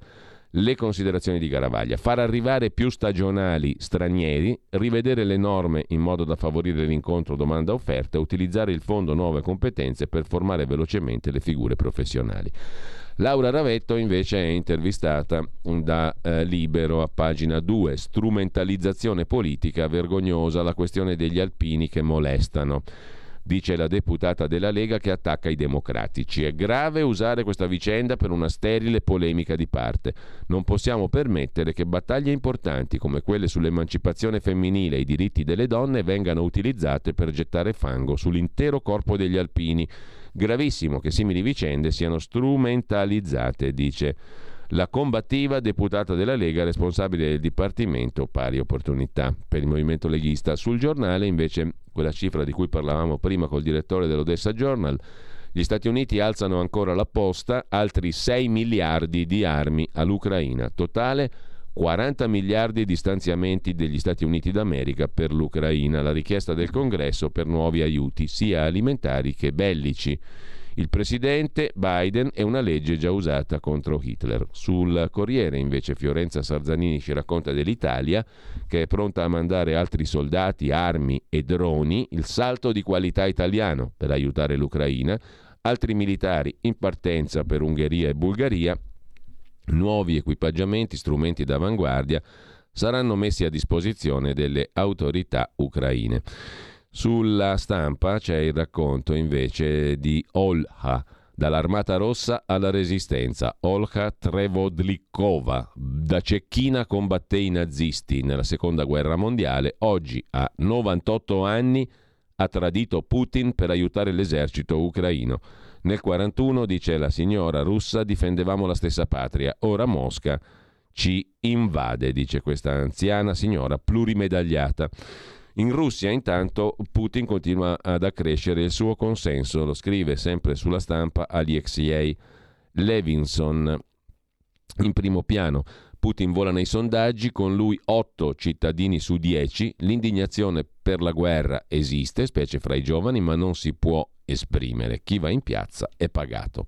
le considerazioni di Garavaglia, far arrivare più stagionali stranieri, rivedere le norme in modo da favorire l'incontro domanda-offerta utilizzare il fondo nuove competenze per formare velocemente le figure professionali. Laura Ravetto invece è intervistata da eh, Libero a pagina 2, strumentalizzazione politica vergognosa, la questione degli alpini che molestano dice la deputata della Lega che attacca i democratici. È grave usare questa vicenda per una sterile polemica di parte. Non possiamo permettere che battaglie importanti come quelle sull'emancipazione femminile e i diritti delle donne vengano utilizzate per gettare fango sull'intero corpo degli alpini. Gravissimo che simili vicende siano strumentalizzate, dice la combattiva deputata della Lega responsabile del Dipartimento Pari Opportunità per il movimento leghista. Sul giornale invece quella cifra di cui parlavamo prima col direttore dell'Odessa Journal, gli Stati Uniti alzano ancora la posta, altri 6 miliardi di armi all'Ucraina, totale 40 miliardi di stanziamenti degli Stati Uniti d'America per l'Ucraina, la richiesta del Congresso per nuovi aiuti, sia alimentari che bellici il presidente Biden è una legge già usata contro Hitler. Sul Corriere invece Fiorenza Sarzanini ci racconta dell'Italia che è pronta a mandare altri soldati, armi e droni, il salto di qualità italiano per aiutare l'Ucraina, altri militari in partenza per Ungheria e Bulgaria, nuovi equipaggiamenti, strumenti d'avanguardia saranno messi a disposizione delle autorità ucraine. Sulla stampa c'è il racconto invece di Olha, dall'Armata Rossa alla Resistenza. Olha Trevodlikova, da cecchina combatté i nazisti nella Seconda Guerra Mondiale, oggi ha 98 anni, ha tradito Putin per aiutare l'esercito ucraino. Nel 1941, dice la signora russa, difendevamo la stessa patria. Ora Mosca ci invade, dice questa anziana signora plurimedagliata. In Russia intanto Putin continua ad accrescere il suo consenso, lo scrive sempre sulla stampa Alexei Levinson. In primo piano Putin vola nei sondaggi, con lui 8 cittadini su 10, l'indignazione per la guerra esiste, specie fra i giovani, ma non si può esprimere. Chi va in piazza è pagato.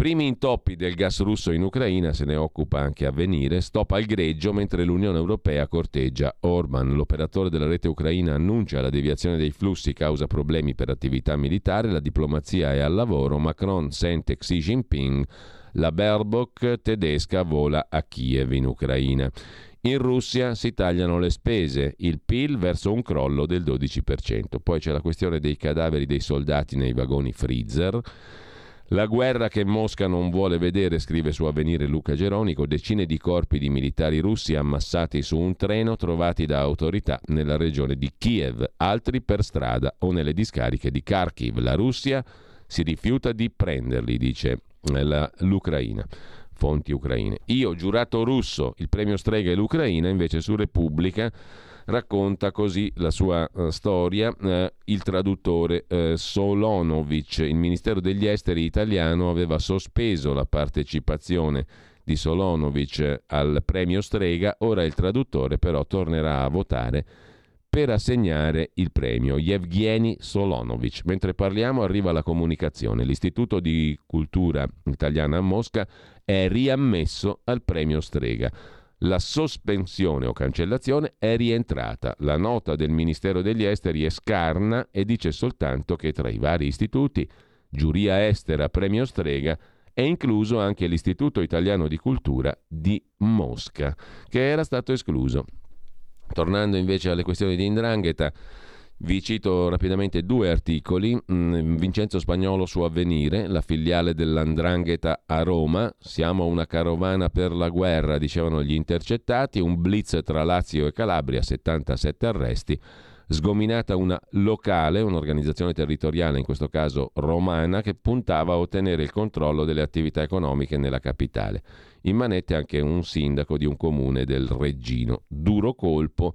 Primi intoppi del gas russo in Ucraina, se ne occupa anche a venire, stop al greggio mentre l'Unione Europea corteggia Orban. L'operatore della rete ucraina annuncia la deviazione dei flussi causa problemi per attività militare, la diplomazia è al lavoro, Macron sente Xi Jinping, la Baerbock tedesca vola a Kiev in Ucraina. In Russia si tagliano le spese, il PIL verso un crollo del 12%. Poi c'è la questione dei cadaveri dei soldati nei vagoni freezer. La guerra che Mosca non vuole vedere, scrive su Avvenire Luca Geronico, decine di corpi di militari russi ammassati su un treno trovati da autorità nella regione di Kiev, altri per strada o nelle discariche di Kharkiv. La Russia si rifiuta di prenderli, dice eh, l'Ucraina. Fonti ucraine. Io, giurato russo, il premio Strega e l'Ucraina, invece su Repubblica racconta così la sua uh, storia uh, il traduttore uh, Solonovic. Il Ministero degli Esteri italiano aveva sospeso la partecipazione di Solonovic al premio Strega, ora il traduttore però tornerà a votare per assegnare il premio Yevgeny Solonovic. Mentre parliamo arriva la comunicazione. L'Istituto di Cultura Italiana a Mosca è riammesso al premio Strega la sospensione o cancellazione è rientrata. La nota del Ministero degli Esteri è scarna e dice soltanto che tra i vari istituti, giuria estera premio Strega, è incluso anche l'Istituto Italiano di Cultura di Mosca, che era stato escluso. Tornando invece alle questioni di Indrangheta, vi cito rapidamente due articoli. Mm, Vincenzo Spagnolo su Avvenire, la filiale dell'Andrangheta a Roma. Siamo una carovana per la guerra, dicevano gli intercettati. Un blitz tra Lazio e Calabria, 77 arresti. Sgominata una locale, un'organizzazione territoriale, in questo caso romana, che puntava a ottenere il controllo delle attività economiche nella capitale. In manette anche un sindaco di un comune del Reggino. Duro colpo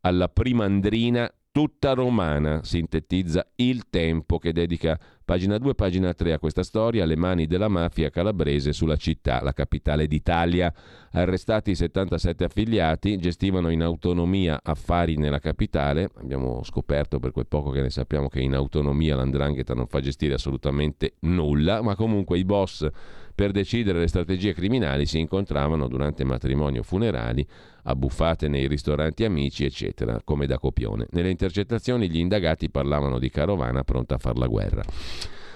alla primandrina tutta romana, sintetizza il tempo che dedica pagina 2, pagina 3 a questa storia, le mani della mafia calabrese sulla città, la capitale d'Italia. Arrestati 77 affiliati, gestivano in autonomia affari nella capitale. Abbiamo scoperto per quel poco che ne sappiamo che in autonomia l'andrangheta non fa gestire assolutamente nulla, ma comunque i boss per decidere le strategie criminali si incontravano durante matrimoni o funerali, abbuffate nei ristoranti amici, eccetera, come da copione. Nelle intercettazioni gli indagati parlavano di carovana pronta a far la guerra.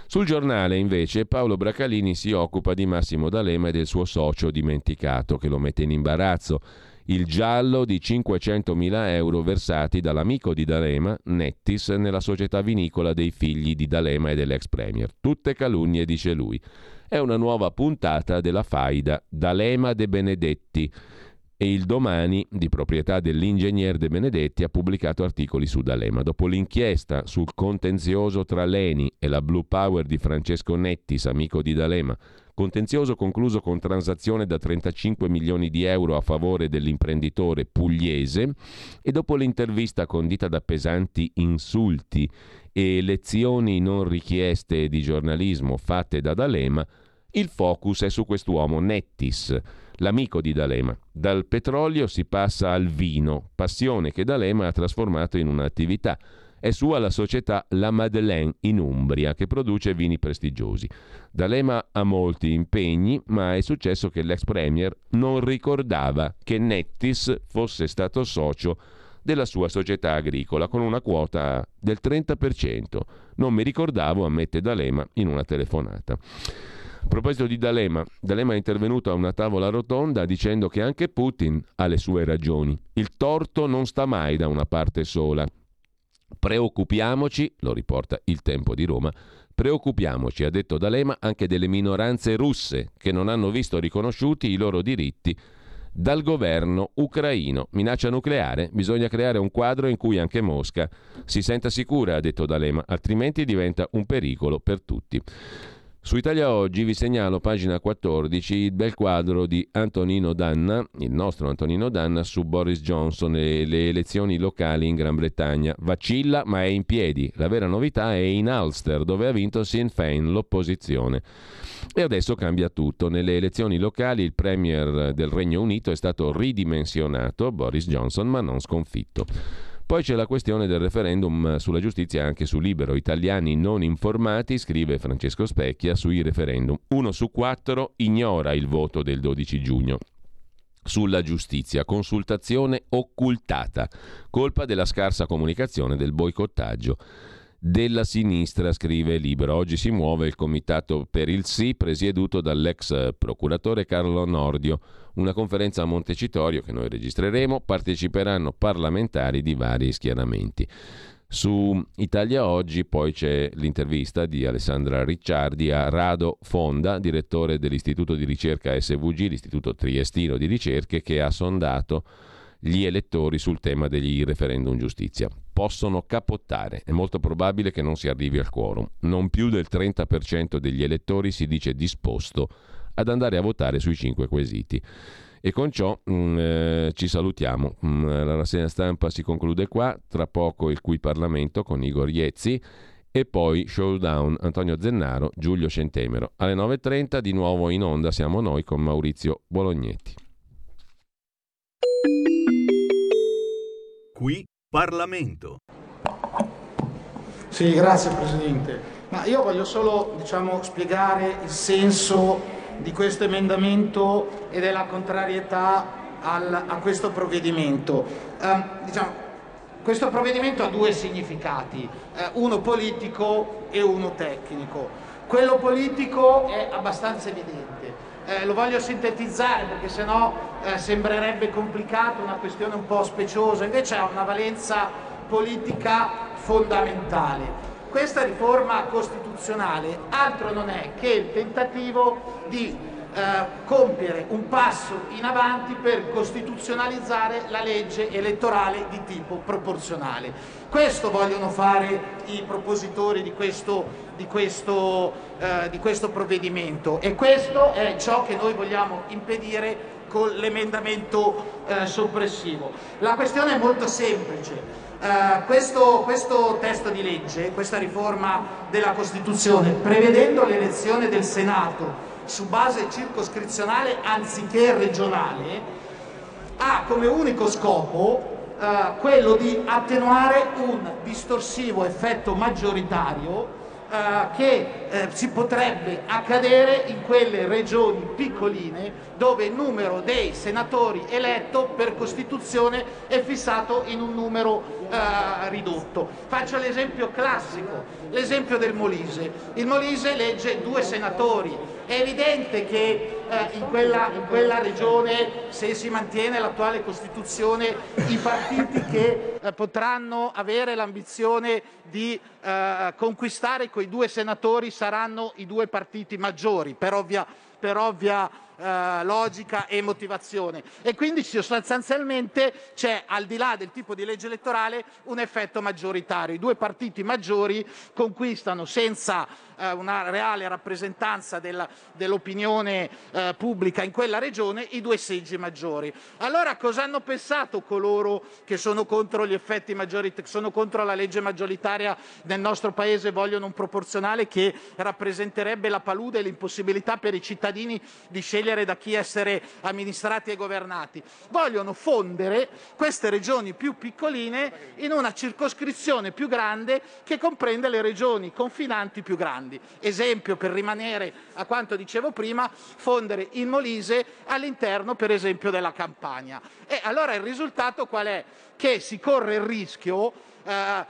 Sul giornale, invece, Paolo Bracalini si occupa di Massimo D'Alema e del suo socio dimenticato che lo mette in imbarazzo. Il giallo di 500.000 euro versati dall'amico di D'Alema, Nettis, nella società vinicola dei figli di D'Alema e dell'ex premier. Tutte calunnie, dice lui. È una nuova puntata della faida D'Alema De Benedetti e il domani, di proprietà dell'ingegner De Benedetti, ha pubblicato articoli su D'Alema. Dopo l'inchiesta sul contenzioso tra Leni e la Blue Power di Francesco Nettis, amico di D'Alema, contenzioso concluso con transazione da 35 milioni di euro a favore dell'imprenditore pugliese, e dopo l'intervista condita da pesanti insulti e lezioni non richieste di giornalismo fatte da D'Alema, il focus è su quest'uomo Nettis l'amico di D'Alema. Dal petrolio si passa al vino, passione che D'Alema ha trasformato in un'attività. È sua la società La Madeleine in Umbria, che produce vini prestigiosi. D'Alema ha molti impegni, ma è successo che l'ex premier non ricordava che Nettis fosse stato socio della sua società agricola con una quota del 30%. Non mi ricordavo, ammette D'Alema in una telefonata. A proposito di D'Alema, D'Alema è intervenuto a una tavola rotonda dicendo che anche Putin ha le sue ragioni. Il torto non sta mai da una parte sola. Preoccupiamoci, lo riporta il Tempo di Roma, preoccupiamoci, ha detto D'Alema, anche delle minoranze russe che non hanno visto riconosciuti i loro diritti dal governo ucraino. Minaccia nucleare? Bisogna creare un quadro in cui anche Mosca si senta sicura, ha detto D'Alema, altrimenti diventa un pericolo per tutti. Su Italia Oggi vi segnalo, pagina 14, il bel quadro di Antonino Danna, il nostro Antonino Danna, su Boris Johnson e le elezioni locali in Gran Bretagna. Vacilla ma è in piedi. La vera novità è in Ulster, dove ha vinto Sinn Féin, l'opposizione. E adesso cambia tutto. Nelle elezioni locali il Premier del Regno Unito è stato ridimensionato, Boris Johnson, ma non sconfitto. Poi c'è la questione del referendum sulla giustizia anche su Libero. Italiani non informati, scrive Francesco Specchia, sui referendum. Uno su quattro ignora il voto del 12 giugno sulla giustizia, consultazione occultata, colpa della scarsa comunicazione del boicottaggio della sinistra, scrive Libero. Oggi si muove il comitato per il sì, presieduto dall'ex procuratore Carlo Nordio una conferenza a Montecitorio che noi registreremo, parteciperanno parlamentari di vari schieramenti. Su Italia Oggi poi c'è l'intervista di Alessandra Ricciardi a Rado Fonda, direttore dell'Istituto di ricerca SVG, l'Istituto Triestino di ricerche, che ha sondato gli elettori sul tema degli referendum giustizia. Possono capottare, è molto probabile che non si arrivi al quorum. Non più del 30% degli elettori si dice disposto ad andare a votare sui cinque quesiti. E con ciò mh, mm, eh, ci salutiamo. Mm, la rassegna stampa si conclude qua, tra poco il Qui Parlamento con Igor Iezzi e poi Showdown Antonio Zennaro, Giulio Centemero. Alle 9.30 di nuovo in onda siamo noi con Maurizio Bolognetti.
Qui Parlamento.
Sì, grazie Presidente. Ma io voglio solo diciamo, spiegare il senso di questo emendamento e della contrarietà al, a questo provvedimento. Eh, diciamo, questo provvedimento ha due significati, eh, uno politico e uno tecnico. Quello politico è abbastanza evidente. Eh, lo voglio sintetizzare perché sennò eh, sembrerebbe complicato, una questione un po' speciosa, invece ha una valenza politica fondamentale. Questa riforma costituzionale altro non è che il tentativo di eh, compiere un passo in avanti per costituzionalizzare la legge elettorale di tipo proporzionale. Questo vogliono fare i propositori di questo, di questo, eh, di questo provvedimento e questo è ciò che noi vogliamo impedire con l'emendamento eh, soppressivo. La questione è molto semplice. Uh, questo, questo, testo di legge, questa riforma della Costituzione, prevedendo l'elezione del Senato su base circoscrizionale anziché regionale, ha come unico scopo uh, quello di attenuare un distorsivo effetto maggioritario Uh, che uh, si potrebbe accadere in quelle regioni piccoline dove il numero dei senatori eletto per Costituzione è fissato in un numero uh, ridotto. Faccio l'esempio classico, l'esempio del Molise. Il Molise legge due senatori. È evidente che in quella, in, quella, regione, se si mantiene l'attuale Costituzione, i partiti che potranno avere l'ambizione di conquistare quei due senatori saranno i due partiti maggiori, per ovvia, per ovvia eh, logica e motivazione. E quindi sostanzialmente c'è, al di là del tipo di legge elettorale, un effetto maggioritario. I due partiti maggiori conquistano senza eh, una reale rappresentanza della, dell'opinione eh, pubblica in quella regione i due seggi maggiori. Allora cosa hanno pensato coloro che sono contro gli effetti maggiori, sono contro la legge maggioritaria nel nostro paese, vogliono un proporzionale che rappresenterebbe la palude e l'impossibilità per i cittadini di scegliere scegliere da chi essere amministrati e governati. Vogliono fondere queste regioni più piccoline in una circoscrizione più grande che comprende le regioni confinanti più grandi. Esempio, per rimanere a quanto dicevo prima, fondere il Molise all'interno, per esempio, della Campania. E allora il risultato qual è? Che si corre il rischio eh,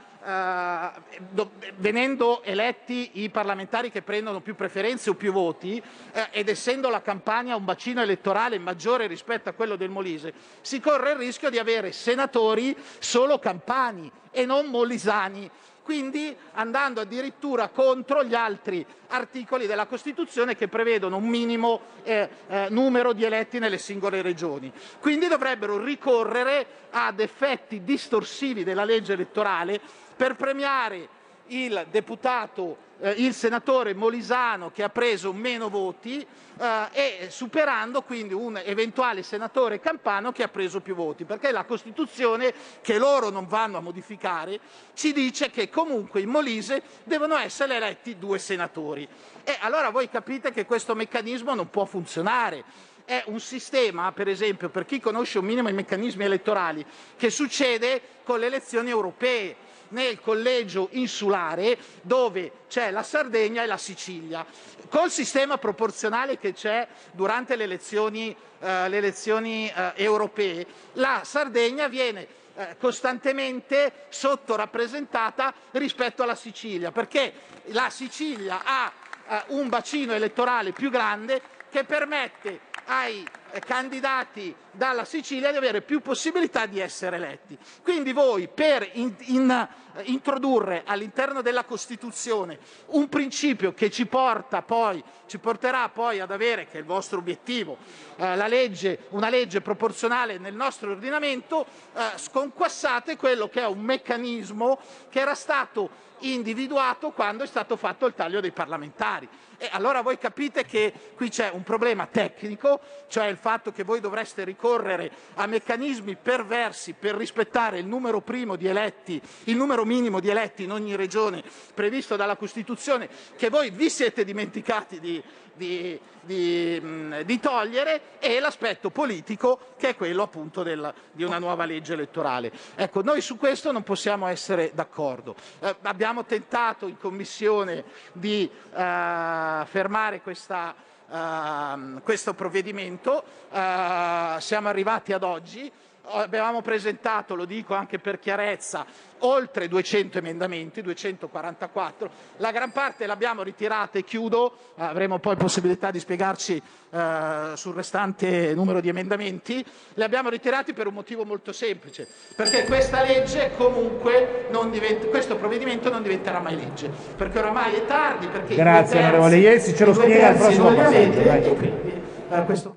venendo eletti i parlamentari che prendono più preferenze o più voti eh, ed essendo la campagna un bacino elettorale maggiore rispetto a quello del Molise, si corre il rischio di avere senatori solo campani e non molisani quindi andando addirittura contro gli altri articoli della Costituzione che prevedono un minimo eh, eh, numero di eletti nelle singole regioni. Quindi dovrebbero ricorrere ad effetti distorsivi della legge elettorale per premiare il deputato, eh, il senatore Molisano che ha preso meno voti eh, e superando quindi un eventuale senatore Campano che ha preso più voti, perché la Costituzione, che loro non vanno a modificare, ci dice che comunque in Molise devono essere eletti due senatori. E allora voi capite che questo meccanismo non può funzionare è un sistema, per esempio, per chi conosce un minimo i meccanismi elettorali, che succede con le elezioni europee nel collegio insulare dove c'è la Sardegna e la Sicilia. Col sistema proporzionale che c'è durante le elezioni, eh, le elezioni eh, europee, la Sardegna viene eh, costantemente sottorappresentata rispetto alla Sicilia, perché la Sicilia ha eh, un bacino elettorale più grande che permette ai candidati dalla Sicilia di avere più possibilità di essere eletti. Quindi voi per in, in, eh, introdurre all'interno della Costituzione un principio che ci, poi, ci porterà poi ad avere, che è il vostro obiettivo, eh, legge, una legge proporzionale nel nostro ordinamento, eh, sconquassate quello che è un meccanismo che era stato individuato quando è stato fatto il taglio dei parlamentari. E allora voi capite che qui c'è un problema tecnico, cioè il fatto che voi dovreste ricorrere a meccanismi perversi per rispettare il numero primo di eletti, il numero minimo di eletti in ogni regione previsto dalla Costituzione, che voi vi siete dimenticati di, di, di, di togliere, e l'aspetto politico che è quello appunto del, di una nuova legge elettorale. Ecco, noi su questo non possiamo essere d'accordo. Eh, abbiamo tentato in Commissione di eh, fermare questa, uh, questo provvedimento, uh, siamo arrivati ad oggi, abbiamo presentato, lo dico anche per chiarezza, oltre 200 emendamenti, 244, la gran parte l'abbiamo ritirata e chiudo, avremo poi possibilità di spiegarci eh, sul restante numero di emendamenti, li abbiamo ritirati per un motivo molto semplice, perché questa legge comunque non diventa, questo provvedimento non diventerà mai legge, perché oramai è tardi, perché
Grazie onorevole Iesi, ce lo spiega al prossimo passaggio.
Quindi, eh, questo...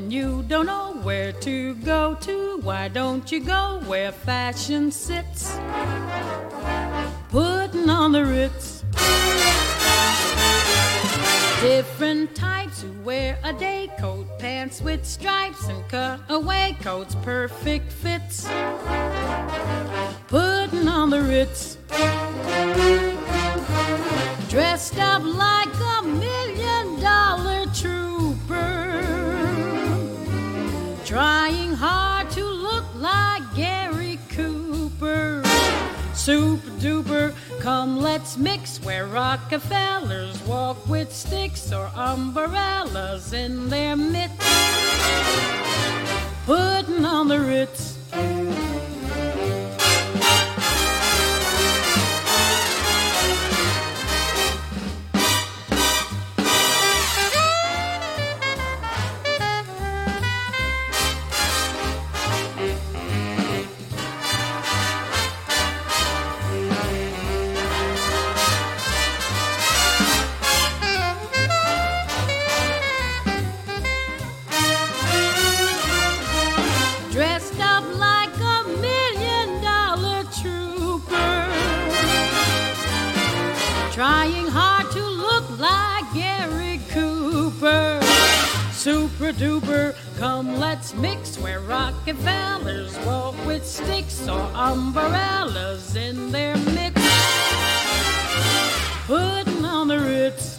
And you don't know where to go to, why don't you go where fashion sits? Putting on the ritz. Different types who wear a day coat, pants with stripes, and cutaway coats, perfect fits. Putting on the ritz. Dressed up like a million come let's mix where Rockefellers walk with sticks or umbrellas in their mitts. Putting on the Ritz. Super duper, come let's mix where Rockefellers walk with sticks or umbrellas in their mix. Putting on the Ritz,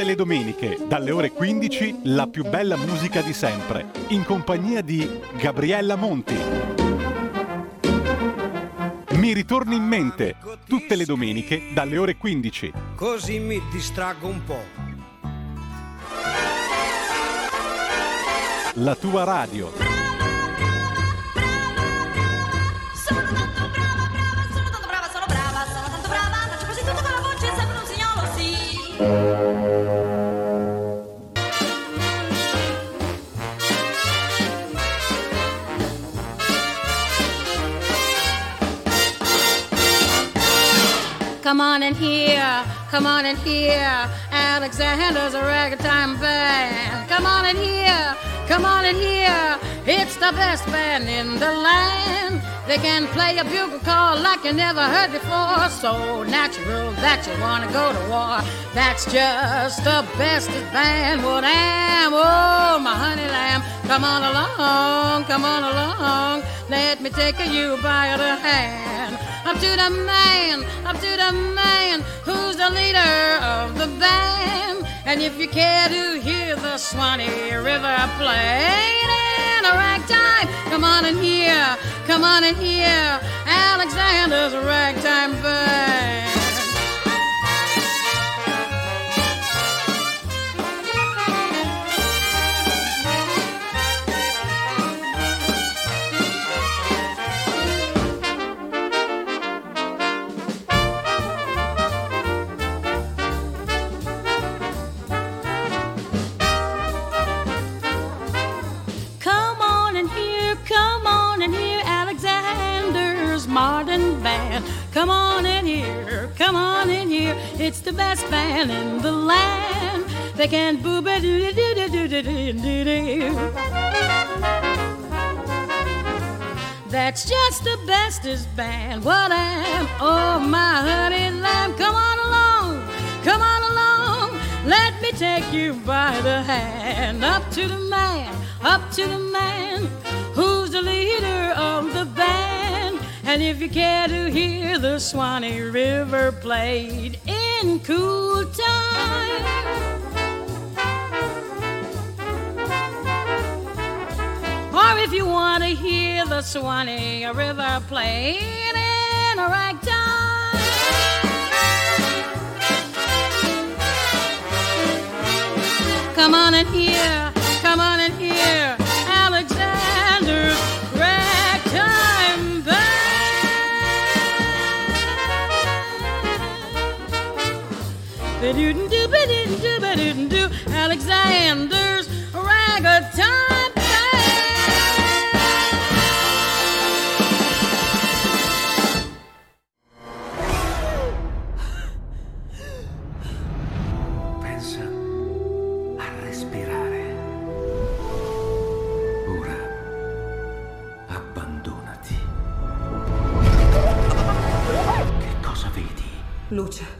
Tutte le domeniche, dalle ore 15, la più bella musica di sempre, in compagnia di Gabriella Monti. Mi ritorni in mente, tutte le domeniche, dalle ore 15.
Così mi distraggo un po'.
La tua radio.
brava, sono tanto brava, faccio quasi tutto con la voce, sembra un signolo, sì.
Come on in here, come on in here. Alexander's a ragtime band. Come on in here, come on in here. It's the best band in the land. They can play a bugle call like you never heard before. So natural that you want to go to war. That's just the bestest band. What am? Oh, my honey lamb. Come on along, come on along. Let me take you by the hand. Up to the man, up to the man who's the leader of the band. And if you care to hear the Swanee River playing in a ragtime, come on in here, come on in here. Alexander's ragtime band. It's the best band in the land. They can boo ba doo doo doo doo doo doo doo doo. That's just the bestest band. What am? Oh, my honey lamb. Come on along. Come on along. Let me take you by the hand. Up to the man. Up to the man. Who's the leader of the band? And if you care to hear the Swanee River played in cool time. Or if you want to hear the Swanee River played in a ragtime. Come on and hear, come on and hear Alexander's ragtime
Pensa a respirare. Ora abbandonati. Che cosa vedi?
Luce.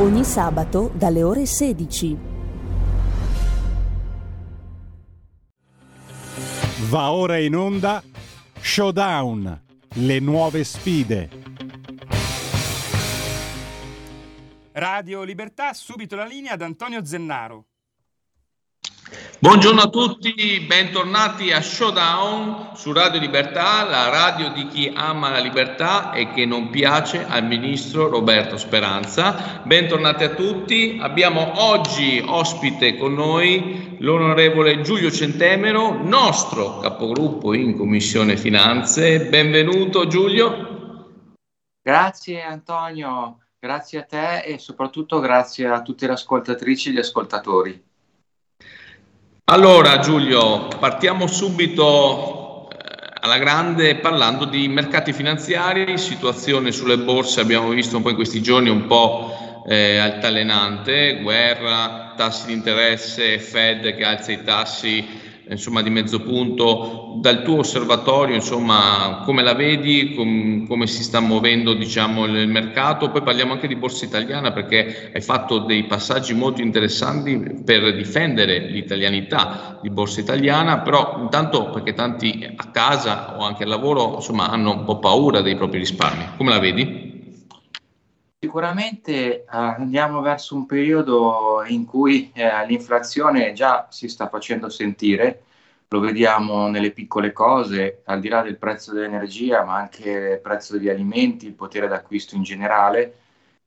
Ogni sabato dalle ore 16.
Va ora in onda Showdown, le nuove sfide.
Radio Libertà, subito la linea ad Antonio Zennaro.
Buongiorno a tutti, bentornati a Showdown su Radio Libertà, la radio di chi ama la libertà e che non piace al ministro Roberto Speranza. Bentornati a tutti, abbiamo oggi ospite con noi l'onorevole Giulio Centemero, nostro capogruppo in Commissione Finanze. Benvenuto Giulio.
Grazie Antonio, grazie a te e soprattutto grazie a tutte le ascoltatrici e gli ascoltatori.
Allora Giulio, partiamo subito eh, alla grande parlando di mercati finanziari, situazione sulle borse abbiamo visto un po' in questi giorni un po' eh, altalenante, guerra, tassi di interesse, Fed che alza i tassi insomma di mezzo punto, dal tuo osservatorio insomma come la vedi, com- come si sta muovendo diciamo il mercato, poi parliamo anche di borsa italiana perché hai fatto dei passaggi molto interessanti per difendere l'italianità di borsa italiana, però intanto perché tanti a casa o anche al lavoro insomma hanno un po' paura dei propri risparmi, come la vedi?
Sicuramente eh, andiamo verso un periodo in cui eh, l'inflazione già si sta facendo sentire, lo vediamo nelle piccole cose, al di là del prezzo dell'energia, ma anche il prezzo degli alimenti, il potere d'acquisto in generale.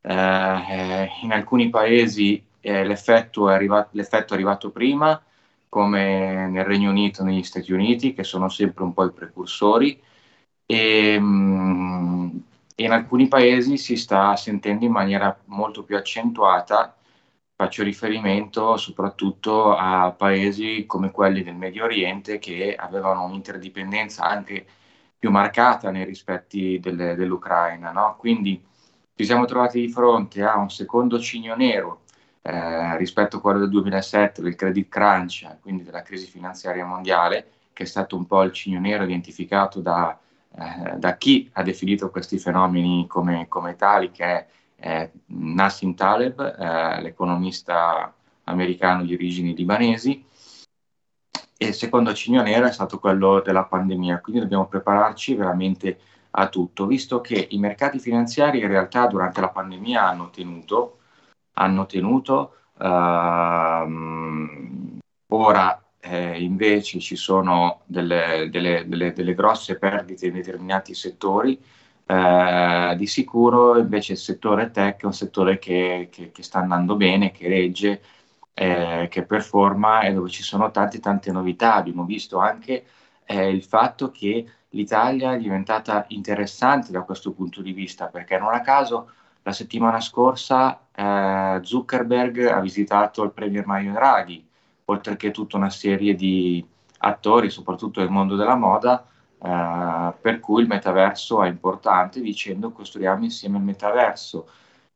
Eh, in alcuni paesi eh, l'effetto, è arrivato, l'effetto è arrivato prima, come nel Regno Unito e negli Stati Uniti, che sono sempre un po' i precursori. E, mh, in alcuni paesi si sta sentendo in maniera molto più accentuata. Faccio riferimento soprattutto a paesi come quelli del Medio Oriente che avevano un'interdipendenza anche più marcata nei rispetti delle, dell'Ucraina. No? Quindi ci siamo trovati di fronte a un secondo cigno nero eh, rispetto a quello del 2007, del credit crunch, quindi della crisi finanziaria mondiale, che è stato un po' il cigno nero identificato da eh, da chi ha definito questi fenomeni come, come tali, che è eh, Nassim Taleb, eh, l'economista americano di origini libanesi, e secondo cigno nero è stato quello della pandemia, quindi dobbiamo prepararci veramente a tutto, visto che i mercati finanziari in realtà durante la pandemia hanno tenuto, hanno tenuto ehm, ora eh, invece ci sono delle, delle, delle, delle, grosse perdite in determinati settori, eh, di sicuro invece il settore tech è un settore che, che, che sta andando bene, che regge, eh, che performa e dove ci sono tante tante novità. Abbiamo visto anche eh, il fatto che l'Italia è diventata interessante da questo punto di vista, perché non a caso la settimana scorsa eh, Zuckerberg ha visitato il Premier Mario Draghi, oltre che tutta una serie di attori, soprattutto nel mondo della moda, eh, per cui il metaverso è importante, dicendo costruiamo insieme il metaverso.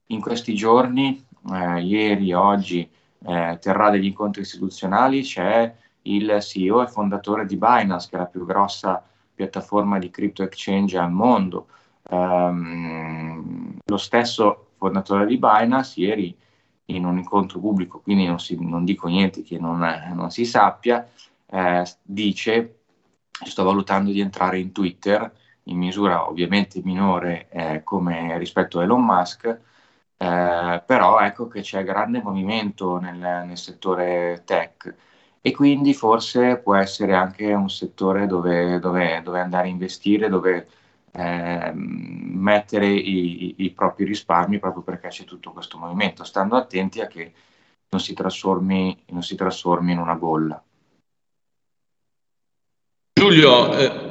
In questi giorni, eh, ieri, oggi, eh, terrà degli incontri istituzionali, c'è il CEO e fondatore di Binance, che è la più grossa piattaforma di crypto exchange al mondo. Um, lo stesso fondatore di Binance ieri in un incontro pubblico, quindi non, si, non dico niente che non, non si sappia, eh, dice sto valutando di entrare in Twitter in misura ovviamente minore eh, come rispetto a Elon Musk, eh, però ecco che c'è grande movimento nel, nel, settore tech. E quindi forse può essere anche un settore dove, dove, dove andare a investire, dove eh, mettere i, i, propri risparmi proprio perché c'è tutto questo movimento, stando attenti a che non si trasformi, non si trasformi in una bolla.
Giulio, eh,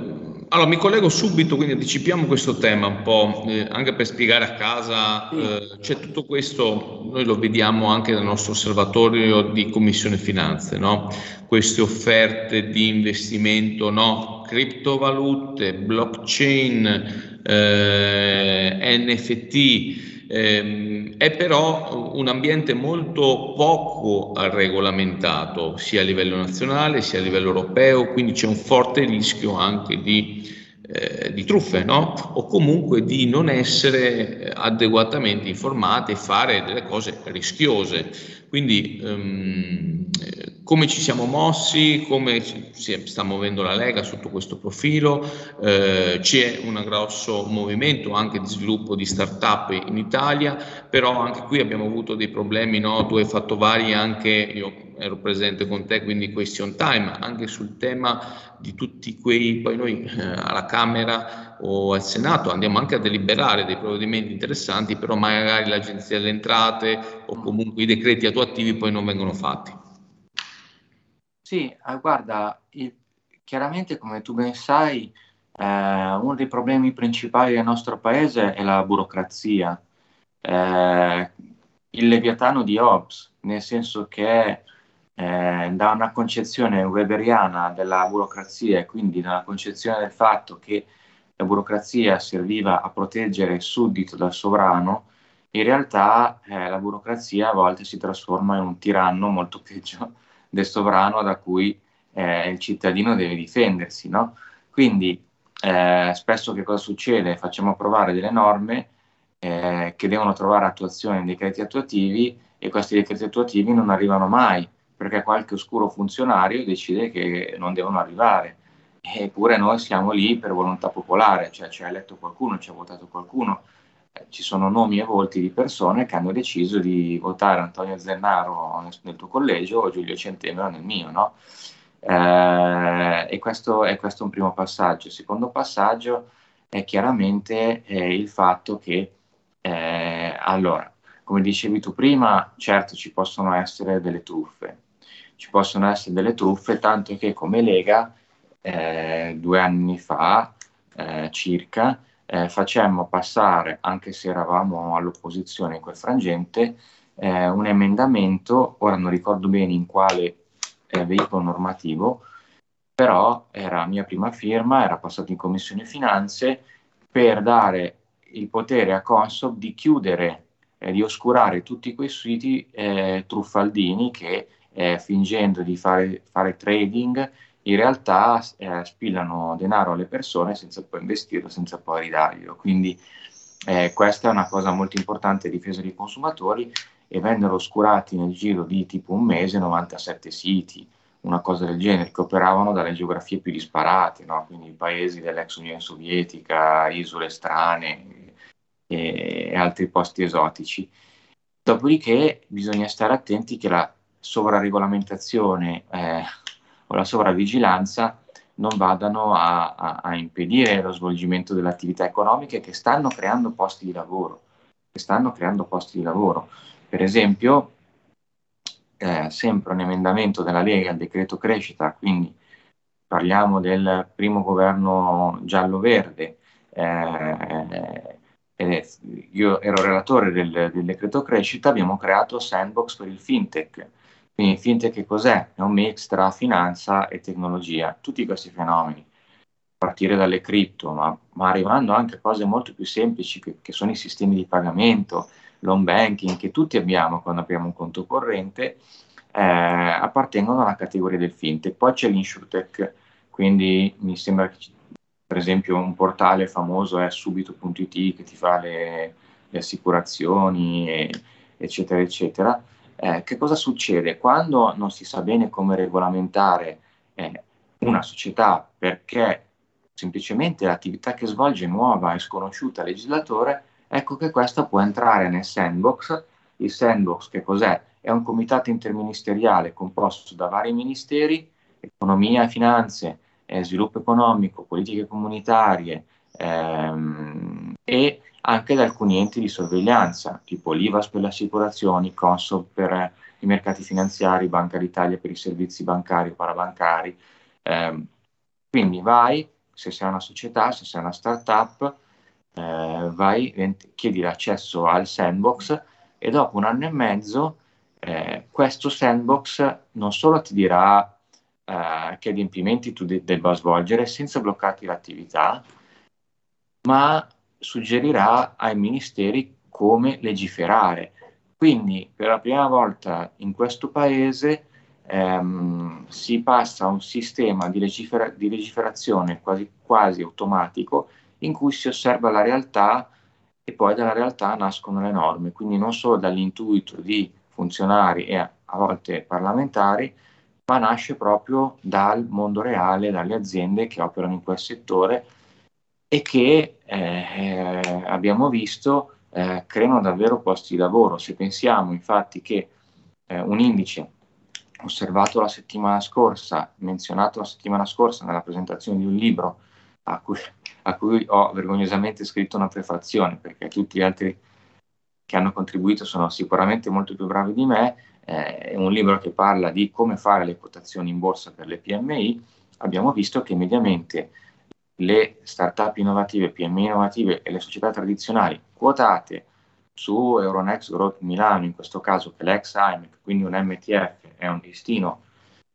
allora mi collego subito, quindi anticipiamo questo tema un po', eh, anche per spiegare a casa, eh, c'è tutto questo, noi lo vediamo anche nel nostro osservatorio di Commissione Finanze, no? queste offerte di investimento, no? criptovalute, blockchain, eh, NFT, eh, è però un ambiente molto poco regolamentato sia a livello nazionale sia a livello europeo, quindi c'è un forte rischio anche di, eh, di truffe no? o comunque di non essere adeguatamente informati e fare delle cose rischiose. Quindi ehm, come ci siamo mossi, come si sta muovendo la Lega sotto questo profilo, eh, c'è un grosso movimento anche di sviluppo di start-up in Italia, però anche qui abbiamo avuto dei problemi, no? tu hai fatto vari anche, io ero presente con te, quindi question time, anche sul tema di tutti quei, poi noi eh, alla Camera o al Senato andiamo anche a deliberare dei provvedimenti interessanti, però magari l'Agenzia delle Entrate o comunque i decreti attuativi poi non vengono fatti.
Sì, eh, guarda, il, chiaramente come tu ben sai, eh, uno dei problemi principali del nostro paese è la burocrazia, eh, il leviatano di Hobbes, nel senso che eh, da una concezione weberiana della burocrazia e quindi dalla concezione del fatto che la burocrazia serviva a proteggere il suddito dal sovrano, in realtà eh, la burocrazia a volte si trasforma in un tiranno molto peggio del sovrano da cui eh, il cittadino deve difendersi. No? Quindi eh, spesso che cosa succede? Facciamo approvare delle norme eh, che devono trovare attuazione in decreti attuativi e questi decreti attuativi non arrivano mai perché qualche oscuro funzionario decide che non devono arrivare. Eppure noi siamo lì per volontà popolare, cioè ci ha eletto qualcuno, ci ha votato qualcuno ci sono nomi e volti di persone che hanno deciso di votare Antonio Zennaro nel tuo collegio o Giulio Centemero nel mio, no? Eh, e questo è questo un primo passaggio. Il secondo passaggio è chiaramente eh, il fatto che, eh, allora, come dicevi tu prima, certo ci possono essere delle truffe, ci possono essere delle truffe, tanto che come Lega eh, due anni fa eh, circa eh, facemmo passare, anche se eravamo all'opposizione in quel frangente, eh, un emendamento, ora non ricordo bene in quale eh, veicolo normativo, però era mia prima firma, era passato in Commissione Finanze per dare il potere a Consob di chiudere, eh, di oscurare tutti quei siti eh, truffaldini che eh, fingendo di fare, fare trading in realtà eh, spillano denaro alle persone senza poi investirlo, senza poi ridarglielo. Quindi eh, questa è una cosa molto importante, difesa dei consumatori, e vennero oscurati nel giro di tipo un mese 97 siti, una cosa del genere, che operavano dalle geografie più disparate, no? quindi paesi dell'ex Unione Sovietica, isole strane e, e altri posti esotici. Dopodiché bisogna stare attenti che la sovraregolamentazione eh, o la sovravigilanza non vadano a, a, a impedire lo svolgimento delle attività economiche che stanno creando posti di lavoro, che stanno creando posti di lavoro. Per esempio, eh, sempre un emendamento della Lega al decreto crescita, quindi parliamo del primo governo giallo-verde, eh, io ero relatore del, del, decreto crescita, abbiamo creato Sandbox per il fintech. Quindi fintech che cos'è? È un mix tra finanza e tecnologia, tutti questi fenomeni, a partire dalle cripto, ma, ma arrivando anche a cose molto più semplici che, che sono i sistemi di pagamento, l'home banking che tutti abbiamo quando apriamo un conto corrente, eh, appartengono alla categoria del fintech. Poi c'è l'insurtech, quindi mi sembra che per esempio un portale famoso è subito.it che ti fa le, le assicurazioni, e, eccetera, eccetera. Eh, che cosa succede? Quando non si sa bene come regolamentare eh, una società perché semplicemente l'attività che svolge è nuova e sconosciuta al legislatore, ecco che questa può entrare nel sandbox. Il sandbox che cos'è? È un comitato interministeriale composto da vari ministeri, economia e finanze, eh, sviluppo economico, politiche comunitarie ehm, e anche da alcuni enti di sorveglianza, tipo l'IVAS per le assicurazioni, Consob per i mercati finanziari, Banca d'Italia per i servizi bancari o parabancari. Eh, quindi vai, se sei una società, se sei una startup, eh, vai, chiedi l'accesso al sandbox e dopo un anno e mezzo eh, questo sandbox non solo ti dirà eh, che adempimenti tu de- debba svolgere senza bloccarti l'attività, ma suggerirà ai ministeri come legiferare. Quindi per la prima volta in questo paese ehm, si passa a un sistema di, legifera- di legiferazione quasi, quasi automatico in cui si osserva la realtà e poi dalla realtà nascono le norme, quindi non solo dall'intuito di funzionari e a volte parlamentari, ma nasce proprio dal mondo reale, dalle aziende che operano in quel settore e che eh, abbiamo visto eh, creano davvero posti di lavoro. Se pensiamo infatti che eh, un indice osservato la settimana scorsa, menzionato la settimana scorsa nella presentazione di un libro a cui, a cui ho vergognosamente scritto una prefazione, perché tutti gli altri che hanno contribuito sono sicuramente molto più bravi di me, eh, è un libro che parla di come fare le quotazioni in borsa per le PMI, abbiamo visto che mediamente le start-up innovative, PMI innovative e le società tradizionali quotate su Euronext Growth Milano, in questo caso che l'ex IMEC, quindi un MTF, è un listino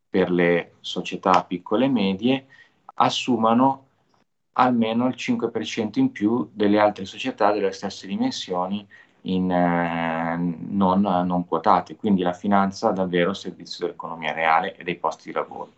per le società piccole e medie, assumano almeno il 5% in più delle altre società delle stesse dimensioni in, eh, non, non quotate, quindi la finanza davvero servizio dell'economia reale e dei posti di lavoro.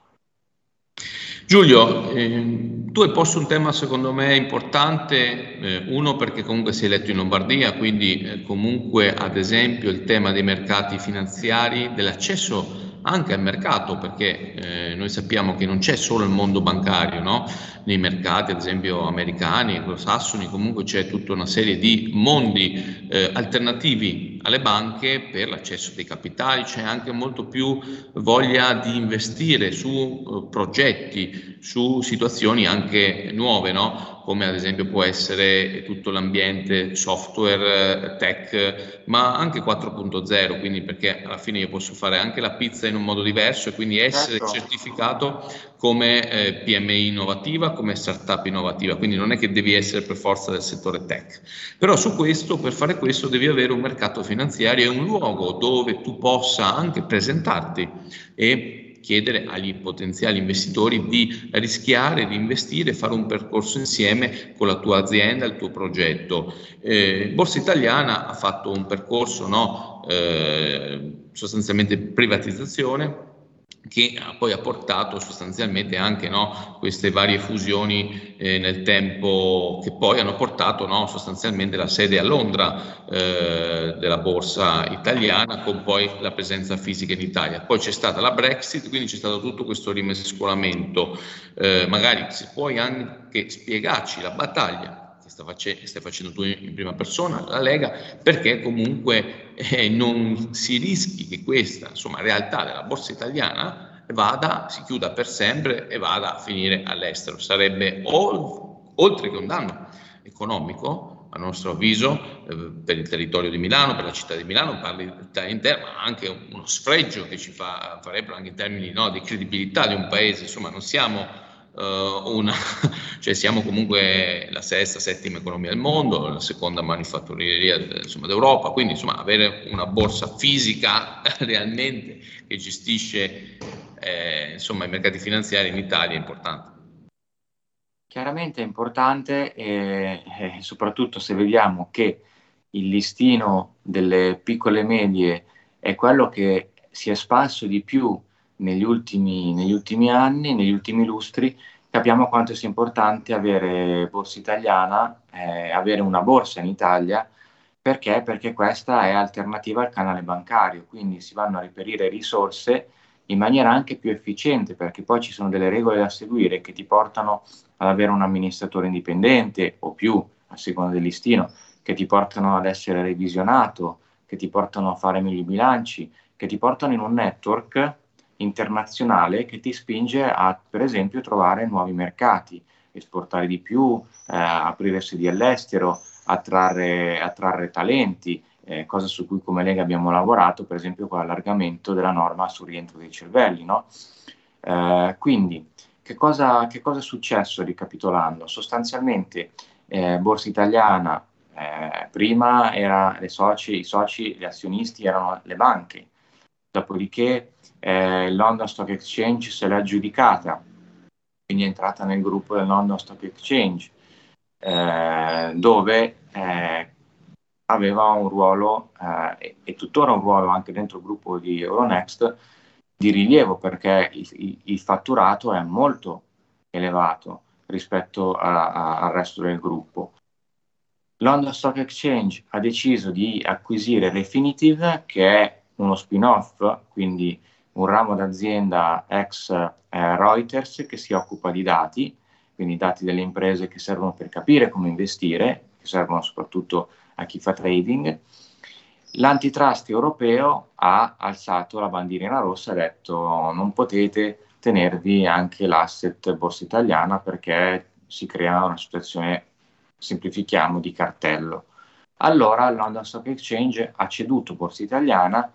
Giulio, eh, tu hai posto un tema secondo me importante, eh, uno perché comunque sei eletto in Lombardia, quindi eh, comunque ad esempio il tema dei mercati finanziari, dell'accesso anche al mercato, perché eh, noi sappiamo che non c'è solo il mondo bancario, no? nei mercati ad esempio americani, anglosassoni, comunque c'è tutta una serie di mondi eh, alternativi alle banche per l'accesso dei capitali, c'è anche molto più voglia di investire su uh, progetti, su situazioni anche nuove, no? come ad esempio può essere tutto l'ambiente software, tech, ma anche 4.0, quindi perché alla fine io posso fare anche la pizza in un modo diverso e quindi essere certo. certificato come eh, PMI innovativa, come startup innovativa, quindi non è che devi essere per forza del settore tech. Però su questo, per fare questo, devi avere un mercato finanziario e un luogo dove tu possa anche presentarti e chiedere agli potenziali investitori di rischiare, di investire, fare un percorso insieme con la tua azienda, il tuo progetto. Eh, Borsa Italiana ha fatto un percorso no, eh, sostanzialmente privatizzazione che poi ha portato sostanzialmente anche no, queste varie fusioni eh, nel tempo che poi hanno portato no, sostanzialmente la sede a Londra eh, della borsa italiana con poi la presenza fisica in Italia. Poi c'è stata la Brexit, quindi c'è stato tutto questo rimescolamento. Eh, magari se puoi anche spiegarci la battaglia stai facendo tu in prima persona, la Lega, perché comunque eh, non si rischi che questa insomma, realtà della borsa italiana vada, si chiuda per sempre e vada a finire all'estero. Sarebbe o, oltre che un danno economico, a nostro avviso, eh, per il territorio di Milano, per la città di Milano, per l'Italia intera, ma anche uno sfregio che ci fa, farebbero anche in termini no, di credibilità di un paese. Insomma, non siamo una, cioè siamo comunque la sesta, settima economia del mondo, la seconda manifatturiera d'Europa, quindi insomma, avere una borsa fisica realmente che gestisce eh, insomma, i mercati finanziari in Italia è importante.
Chiaramente è importante e, e soprattutto se vediamo che il listino delle piccole e medie è quello che si è espanso di più negli ultimi, negli ultimi anni, negli ultimi lustri, capiamo quanto sia importante avere borsa italiana, eh, avere una borsa in Italia, perché? Perché questa è alternativa al canale bancario, quindi si vanno a reperire risorse in maniera anche più efficiente, perché poi ci sono delle regole da seguire che ti portano ad avere un amministratore indipendente o più, a seconda del listino, che ti portano ad essere revisionato, che ti portano a fare meglio i bilanci, che ti portano in un network internazionale che ti spinge a, per esempio, trovare nuovi mercati, esportare di più, eh, aprire sedi all'estero, attrarre, attrarre talenti, eh, cosa su cui come Lega abbiamo lavorato, per esempio con l'allargamento della norma sul rientro dei cervelli. No? Eh, quindi, che cosa, che cosa, è successo ricapitolando? Sostanzialmente, eh, Borsa Italiana eh, prima era soci, i soci, gli azionisti erano le banche, dopodiché eh, London Stock Exchange se l'ha aggiudicata, quindi è entrata nel gruppo del London Stock Exchange, eh, dove eh, aveva un ruolo eh, e tuttora un ruolo anche dentro il gruppo di Euronext di rilievo perché il, il, il fatturato è molto elevato rispetto a, a, al resto del gruppo. London Stock Exchange ha deciso di acquisire Refinitiv, che è uno spin-off, quindi un ramo d'azienda ex eh, Reuters che si occupa di dati, quindi dati delle imprese che servono per capire come investire, che servono soprattutto a chi fa trading. L'antitrust europeo ha alzato la bandierina rossa e ha detto non potete tenervi anche l'asset borsa italiana perché si crea una situazione, semplifichiamo, di cartello. Allora il London Stock Exchange ha ceduto borsa italiana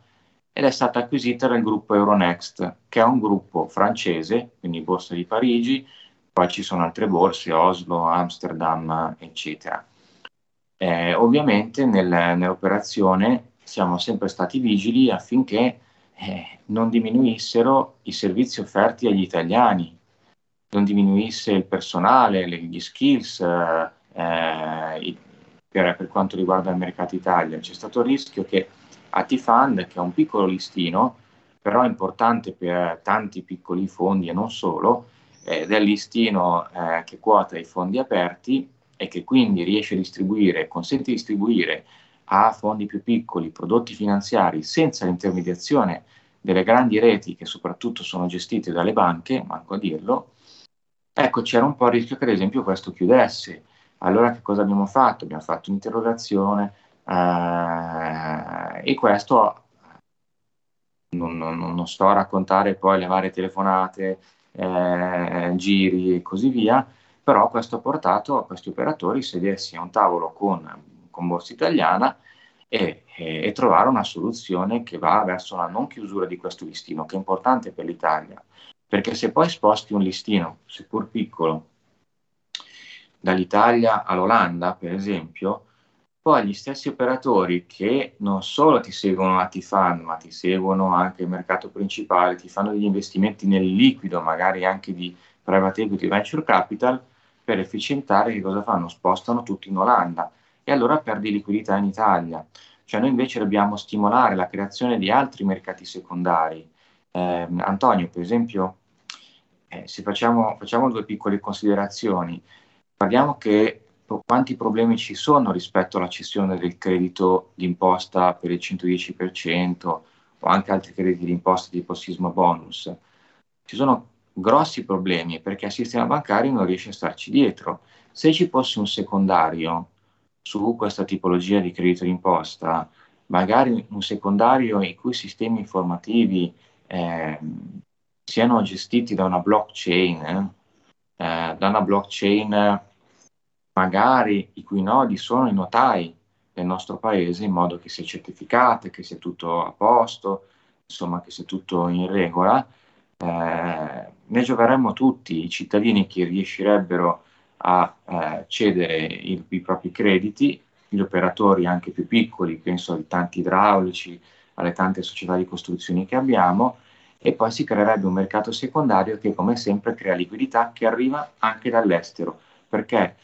ed è stata acquisita dal gruppo Euronext, che è un gruppo francese, quindi borsa di Parigi, poi ci sono altre borse, Oslo, Amsterdam, eccetera. Eh, ovviamente nel, nell'operazione siamo sempre stati vigili affinché eh, non diminuissero i servizi offerti agli italiani, non diminuisse il personale, le, gli skills eh, per, per, quanto riguarda il mercato Italia. C'è stato il rischio che Atifund, che è un piccolo listino, però importante per tanti piccoli fondi e non solo, ed è il listino eh, che quota i fondi aperti e che quindi riesce a distribuire, consente di distribuire a fondi più piccoli prodotti finanziari senza l'intermediazione delle grandi reti che soprattutto sono gestite dalle banche, manco a dirlo, ecco c'era un po' il rischio che ad esempio questo chiudesse. Allora che cosa abbiamo fatto? Abbiamo fatto un'interrogazione, eh, e questo non, non, non, sto a raccontare poi le varie telefonate, eh, giri e così via, però questo ha portato a questi operatori a sedersi a un tavolo con, con Borsa Italiana e, e, e, trovare una soluzione che va verso la non chiusura di questo listino, che è importante per l'Italia, perché se poi sposti un listino, seppur piccolo, dall'Italia all'Olanda, per esempio, poi gli stessi operatori che non solo ti seguono a Tifan, ma ti seguono anche il mercato principale, ti fanno degli investimenti nel liquido, magari anche di private equity venture capital, per efficientare che cosa fanno? Spostano tutto in Olanda e allora perdi liquidità in Italia. Cioè noi invece dobbiamo stimolare la creazione di altri mercati secondari. Eh, Antonio, per esempio, eh, se facciamo, facciamo due piccole considerazioni, parliamo che quanti problemi ci sono rispetto alla cessione del credito d'imposta per il 110% o anche altri crediti d'imposta tipo sisma bonus. Ci sono grossi problemi perché il sistema bancario non riesce a starci dietro. Se ci fosse un secondario su questa tipologia di credito d'imposta, magari un secondario i cui sistemi informativi eh, siano gestiti da una blockchain, eh, da una blockchain magari i cui nodi sono i notai del nostro paese in modo che sia certificate, che sia tutto a posto, insomma che sia tutto in regola, eh, ne gioveremmo tutti, i cittadini che riuscirebbero a eh, cedere il, i propri crediti, gli operatori anche più piccoli, penso ai tanti idraulici, alle tante società di costruzioni che abbiamo, e poi si creerebbe un mercato secondario che come sempre crea liquidità che arriva anche dall'estero, perché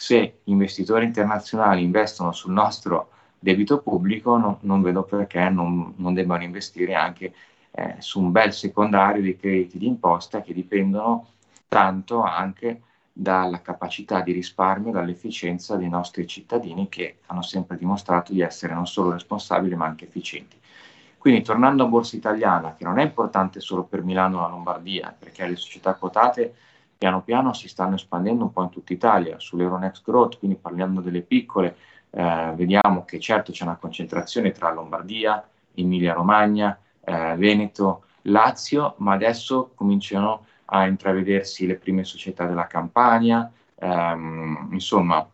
se investitori internazionali investono sul nostro debito pubblico, no, non vedo perché non, non debbano investire anche eh, su un bel secondario di crediti d'imposta che dipendono tanto anche dalla capacità di risparmio, dall'efficienza dei nostri cittadini che hanno sempre dimostrato di essere non solo responsabili ma anche efficienti. Quindi tornando a Borsa Italiana, che non è importante solo per Milano o la Lombardia, perché le società quotate piano piano si stanno espandendo un po' in tutta Italia, sull'Euronext Growth, quindi parliamo delle piccole, eh, vediamo che certo c'è una concentrazione tra Lombardia, Emilia Romagna, eh, Veneto, Lazio, ma adesso cominciano a intravedersi le prime società della Campania, ehm, insomma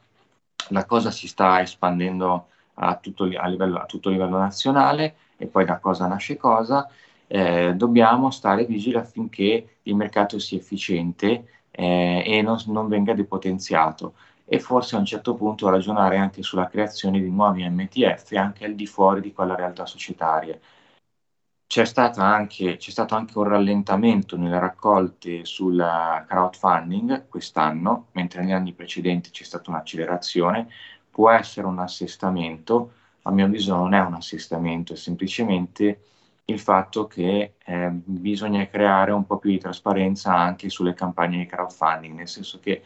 la cosa si sta espandendo a tutto, a, livello, a tutto livello nazionale e poi da cosa nasce cosa, eh, dobbiamo stare vigili affinché il mercato sia efficiente eh, e non, non, venga depotenziato e forse a un certo punto ragionare anche sulla creazione di nuovi MTF anche al di fuori di quella realtà societaria. C'è, anche, c'è stato anche un rallentamento nelle raccolte sul crowdfunding quest'anno, mentre negli anni precedenti c'è stata un'accelerazione, può essere un assestamento, a mio avviso non è un assestamento, è semplicemente il fatto che eh, bisogna creare un po' più di trasparenza anche sulle campagne di crowdfunding, nel senso che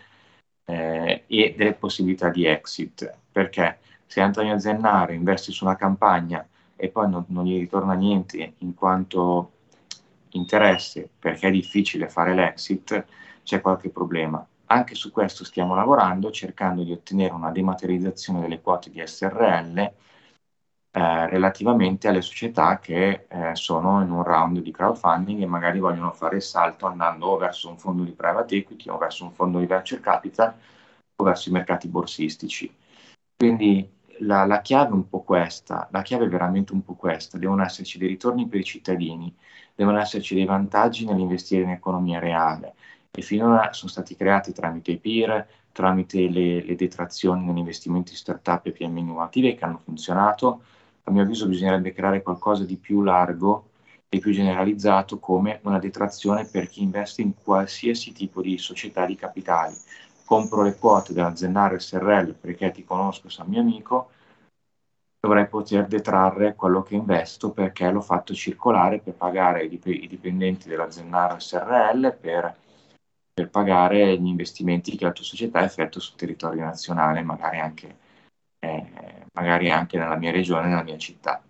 eh, e delle possibilità di exit, perché se Antonio Zennaro investe su una campagna e poi non, non gli ritorna niente in quanto interesse, perché è difficile fare l'exit, c'è qualche problema. Anche su questo stiamo lavorando, cercando di ottenere una dematerializzazione delle quote di SRL eh, relativamente alle società che eh, sono in un round di crowdfunding e magari vogliono fare il salto andando verso un fondo di private equity o verso un fondo di venture capital o verso i mercati borsistici. Quindi la, la chiave è un po' questa, la chiave è veramente un po' questa, devono esserci dei ritorni per i cittadini, devono esserci dei vantaggi nell'investire in economia reale e finora sono stati creati tramite i peer, tramite le, le detrazioni negli investimenti startup e PM innovative che hanno funzionato, a mio avviso bisognerebbe creare qualcosa di più largo e più generalizzato come una detrazione per chi investe in qualsiasi tipo di società di capitali. Compro le quote della Zennaro SRL perché ti conosco, sei mio amico, dovrei poter detrarre quello che investo perché l'ho fatto circolare per pagare i, dip- i dipendenti della Zennaro SRL, per, per, pagare gli investimenti che la tua società effettua sul territorio nazionale, magari anche eh, magari anche nella mia regione, nella mia città.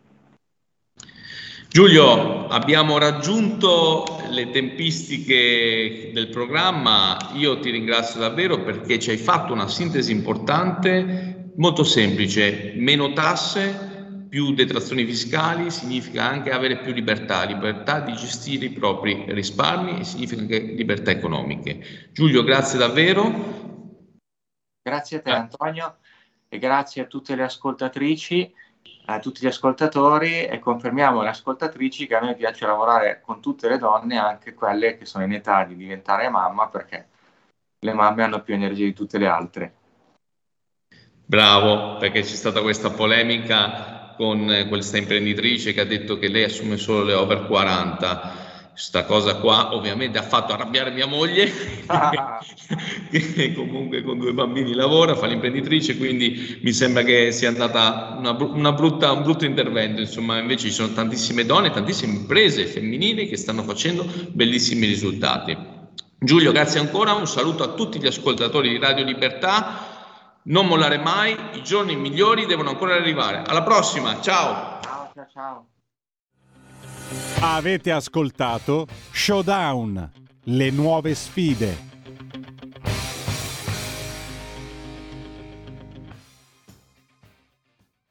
Giulio, abbiamo raggiunto le tempistiche del programma, io ti ringrazio davvero perché ci hai fatto una sintesi importante, molto semplice, meno tasse, più detrazioni fiscali significa anche avere più libertà, libertà di gestire i propri risparmi e significa anche libertà economiche. Giulio, grazie davvero.
Grazie a te Antonio e grazie a tutte le ascoltatrici, a tutti gli ascoltatori e confermiamo alle ascoltatrici che a me piace lavorare con tutte le donne, anche quelle che sono in età di diventare mamma, perché le mamme hanno più energia di tutte le altre.
Bravo, perché c'è stata questa polemica con questa imprenditrice che ha detto che lei assume solo le over 40 questa cosa qua ovviamente ha fatto arrabbiare mia moglie, che comunque con due bambini lavora, fa l'imprenditrice, quindi mi sembra che sia andata una, una brutta, un brutto intervento. Insomma, invece ci sono tantissime donne, tantissime imprese femminili che stanno facendo bellissimi risultati. Giulio, grazie ancora, un saluto a tutti gli ascoltatori di Radio Libertà. Non mollare mai, i giorni migliori devono ancora arrivare. Alla prossima, ciao.
Ciao, ciao, ciao.
Avete ascoltato Showdown, le nuove sfide